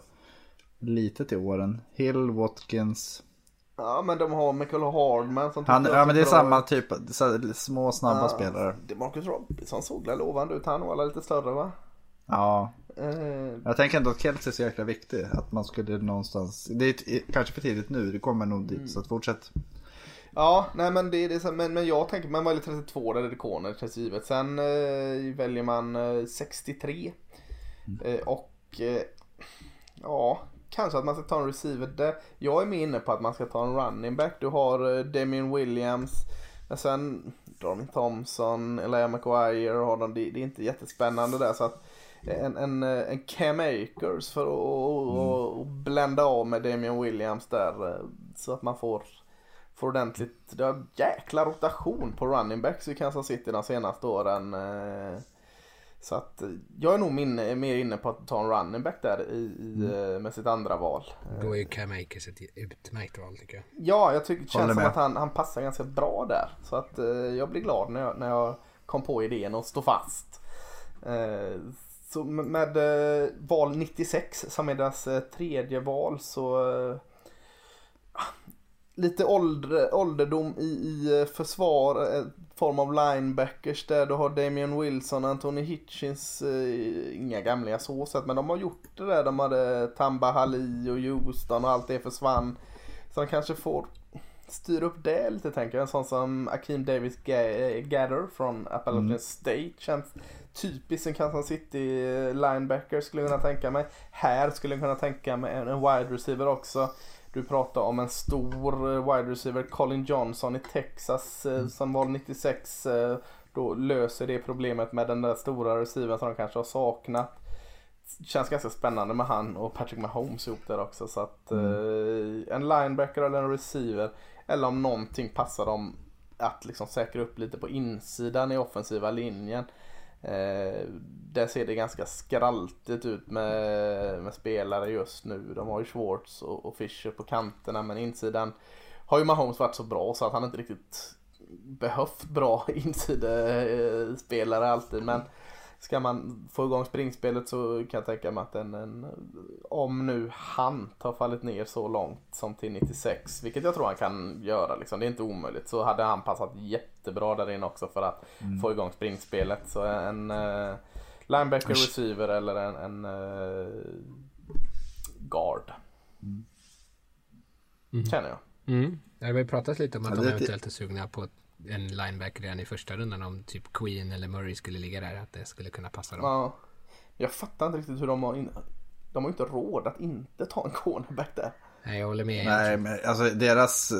lite till åren. Hill, Watkins. Ja men de har Michael Hardman som Han, ja, men det är samma typ, små snabba Ja, spelare. Det Marcus Robinson såg väl lovande ut. Han var lite större va? Ja, Eh, jag tänker ändå att Kelsey är så jäkla viktig. Att man skulle någonstans, det är kanske för tidigt nu, det kommer nog dit. Så att fortsätt. Ja, nej men det är det men, men jag tänker man väljer 32 där är det corner känns givet. Sen eh, väljer man eh, 63. Eh, och eh, ja, kanske att man ska ta en receiver där. Jag är mer inne på att man ska ta en running back. Du har eh, Damien Williams. Men sen Darwin Thompson, Elijah McGuire har de. Det, det är inte jättespännande där så att en, en, eh, en Cam Akers för att och, och blända av med Damien Williams där. eh, Så att man får får ordentligt, det har jäkla rotation på running backs i Kansas City de senaste åren. eh, Så att jag är nog min, mer inne på att ta en running back där i, i, eh, med sitt andra val. Då är Cam Akers ett utmärkt val tycker jag. Ja, jag tycker det känns som att han, han passar ganska bra där. Så att eh, jag blir glad när jag, när jag kom på idén och stå fast. Eh, så med, med val 96 som är deras eh, tredje val så eh, lite åldre, ålderdom i, i eh, försvar, eh, form av linebackers där du har Damian Wilson, Anthony Hitchens, eh, inga gamla så sett, men de har gjort det där. De hade Tamba Hali och Houston och allt det försvann. Så de kanske får styra upp det lite tänker jag. En sån som Akeem Davis Ga- Gather från Appalachian State känns typiskt en Kansas City eh, linebacker skulle jag kunna tänka mig. Här skulle jag kunna tänka mig en wide receiver också. Du pratar om en stor eh, wide receiver, Colin Johnson i Texas eh, som val 96. eh, Då löser det problemet med den där stora receivern som de kanske har saknat. Känns ganska spännande med han och Patrick Mahomes ihop där också. Så att eh, en linebacker eller en receiver. Eller om någonting passar dem att liksom säkra upp lite på insidan i offensiva linjen. Eh, där ser det ganska skraltigt ut med, med spelare just nu. De har ju Schwartz och, och Fischer på kanterna men insidan har ju Mahomes varit så bra så att han inte riktigt behövt bra insidespelare alltid. Men ska man få igång springspelet så kan jag tänka mig att en, en om nu han har fallit ner så långt som till 96, vilket jag tror han kan göra liksom, det är inte omöjligt, så hade han passat jättebra där inne också för att få igång springspelet. Så en uh, linebacker, receiver eller en, en eh, guard. Känner jag. Mm. Det har ju pratats lite om att Ja, de eventuellt är sugna på en linebacker redan i första rundan om typ Queen eller Murray skulle ligga där. Att det skulle kunna passa dem. Ja, jag fattar inte riktigt hur de har in... De har ju inte råd att inte ta en cornerback där. Nej, jag håller med. Nej, men alltså deras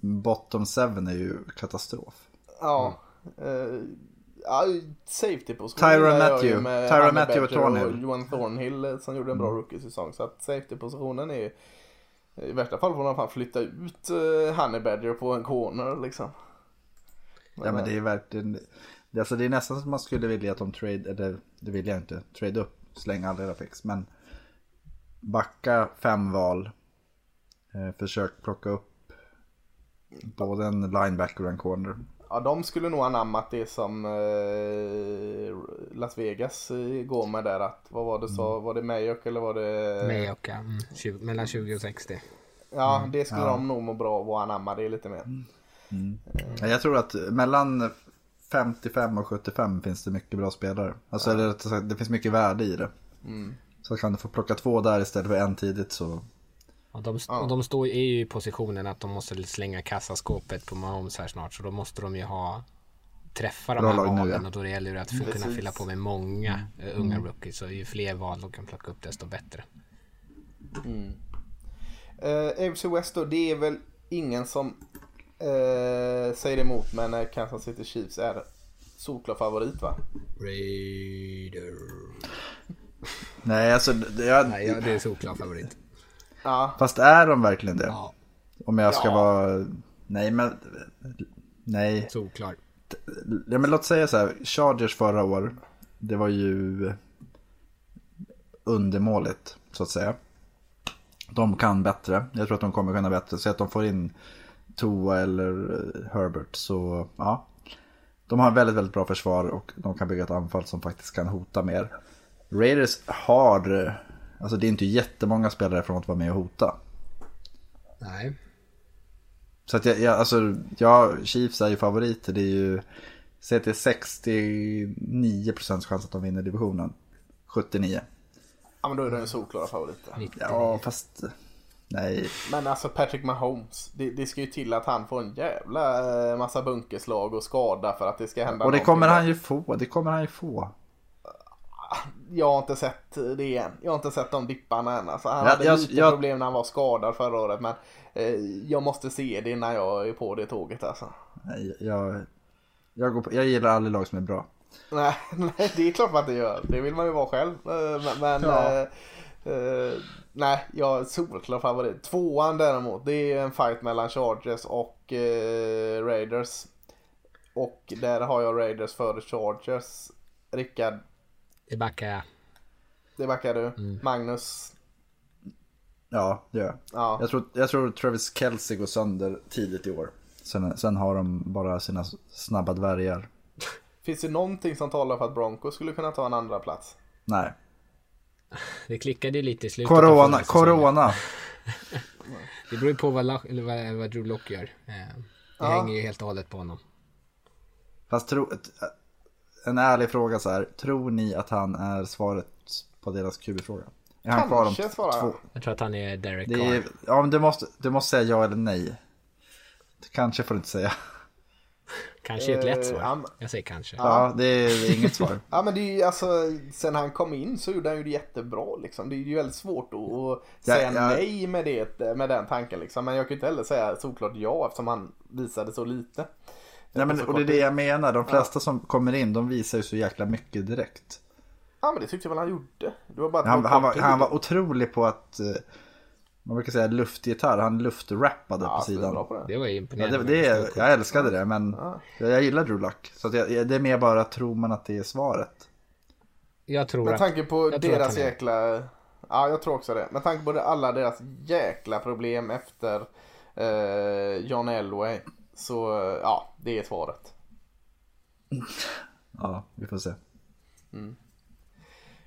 bottom seven är ju katastrof. Ja. eh, ja safety position Tyron Matthew. Tyron Matthew och Thornhill. Och Johan Thornhill eh, som gjorde en bra rookie-säsong. Så att safety-positionen är ju i värsta fall får de fan flytta ut uh, Honey Badger på en corner liksom. Ja men det är verkligen, det- alltså det är nästan som man skulle vilja att de trade, eller det vill jag inte, trade upp, slänga alla era picks. Men backa fem val, eh, försök plocka upp både en linebacker och en corner. Ja, de skulle nog anammat det som eh, Las Vegas eh, går med där att, vad var det Mm. så, var det Mayock eller var det? Mayock, ja. Mm. 20, mellan 20 och 60. Ja, det skulle Ja. de nog må bra av att anamma det lite mer. Ja, Jag tror att mellan 55 och 75 finns det mycket bra spelare. Alltså rättare sagt, det finns mycket värde i det. Så kan du få plocka två där istället för en tidigt så. Och de, och de står, är ju i positionen att de måste slänga kassaskåpet på Mahomes här snart. Så då måste de ju ha träffa de Bra här lag nu, valen ja. och då det gäller det att kunna Precis. fylla på med många eh, unga rookies. Så ju fler val de kan plocka upp desto bättre. Uh, AFC West då, det är väl ingen som uh, säger emot men uh, Kansas City Chiefs är solklar favorit va? Raider. Nej, alltså det, jag, Nej, det är solklar favorit. Ja, Fast är de verkligen det? Ja, Om jag ska Ja. vara... Nej, men... Nej. solklar. Ja, men låt säga så här. Chargers förra år. Det var ju undermåligt, så att säga. De kan bättre. Jag tror att de kommer kunna bättre. Så att de får in Toa eller eh, Herbert. Så ja. De har väldigt, väldigt bra försvar och de kan bygga ett anfall som faktiskt kan hota mer. Raiders har... eh, Alltså det är inte jättemånga spelare från att vara med och hota. Nej. Så att jag, jag alltså, ja, Chiefs är ju favoriter. Det är ju, säg att det är 69% chans att de vinner divisionen. 79. ja men då är det en solklara favorit. 90. Ja, fast nej. Men alltså Patrick Mahomes, det, det ska ju till att han får en jävla eh, massa bunkerslag och skada för att det ska hända Och det kommer han ju få. Det kommer han ju få. Jag har inte sett det än. Jag har inte sett de dipparna än. Alltså, han Ja, hade jag- lite jag- problem när han var skadad förra året men eh, jag måste se det när jag är på det tåget alltså. Nej, jag, jag, går på, jag gillar aldrig lag som är bra. Nej, nej, det är klart man inte gör. Det vill man ju vara själv. Eh, Men, men Ja. eh, eh, nej, jag är solklar favorit. Tvåan däremot, det är en fight mellan Chargers och eh, Raiders. Och där har jag Raiders före Chargers. Rickard, Det backar jag. det backar du. Mm. Magnus, Ja, det gör jag. ja. Jag tror, jag tror Travis Kelce går sönder tidigt i år. Sen, sen har de bara sina snabba dvärgar. Finns det någonting som talar för att Broncos skulle kunna ta en andra plats? Nej. Det klickade ju lite i slutet Corona, corona. Det beror ju på vad, Lock- vad, vad Drew Lock gör. Eh, Det Ja. hänger ju helt och hållet på honom. Fast tro, en ärlig fråga så här. Tror ni att han är svaret på deras QB-fråga? Är han kvar om två? Jag tror att han är Derek Det är, ja, men du måste, du måste säga ja eller nej. Kanske får du inte säga. Kanske ett lätt Eh, svar. han- Jag säger kanske. Ja, det är inget svar. Ja men det är ju alltså, sen han kom in så gjorde han ju det jättebra liksom. Det är ju väldigt svårt att, att Ja, säga ja. nej med, det, med den tanken liksom. Men jag kan ju inte heller säga såklart ja eftersom han visade så lite. Nej, men, och det är det jag menar. De flesta som kommer in, de visar ju så jäkla mycket direkt. Ja men det tyckte jag väl han gjorde. Det var bara Han, han, var, han var otrolig på att, eh, man brukar säga luftgitarr, han luftrappade ja, på så är det sidan. bra på det. Det var ju Ja, imponerande. det, det, jag älskade det, men Ja. jag, gillar Drew Luck. Så att jag, det är mer bara, tror man att det är svaret? Jag tror Med att... tanke på att deras jäkla... Ja jag tror också det. Med tanke på det, alla deras jäkla problem efter eh, John Elway. Så ja, det är svaret. Ja, vi får se.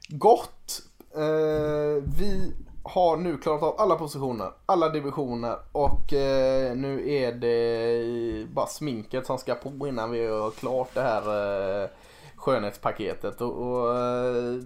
Gott! Eh, vi har nu klarat av alla positioner, alla divisioner och eh, nu är det bara sminket som ska på innan vi har klart det här eh, skönhetspaketet. Och, och, eh,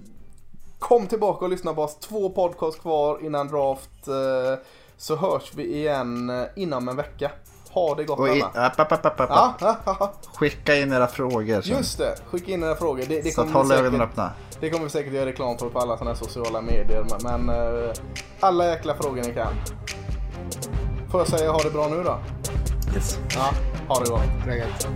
kom tillbaka och lyssna på oss. Två podcast kvar innan draft. Eh, så hörs vi igen eh, inom en vecka. Ha det gott Och i, alla. app, app, app. Ja, ja, ja, Skicka in era frågor sen. just det. Skicka in era frågor. Det, det så att kommer vi håll säkert- ögonen öppna. det kommer vi säkert göra reklam för på alla sådana här sociala medier. Men, eh, alla jäkla frågor ni kan. Får jag säga ha det bra nu då? Yes. Ja, ha det gott. Rögat.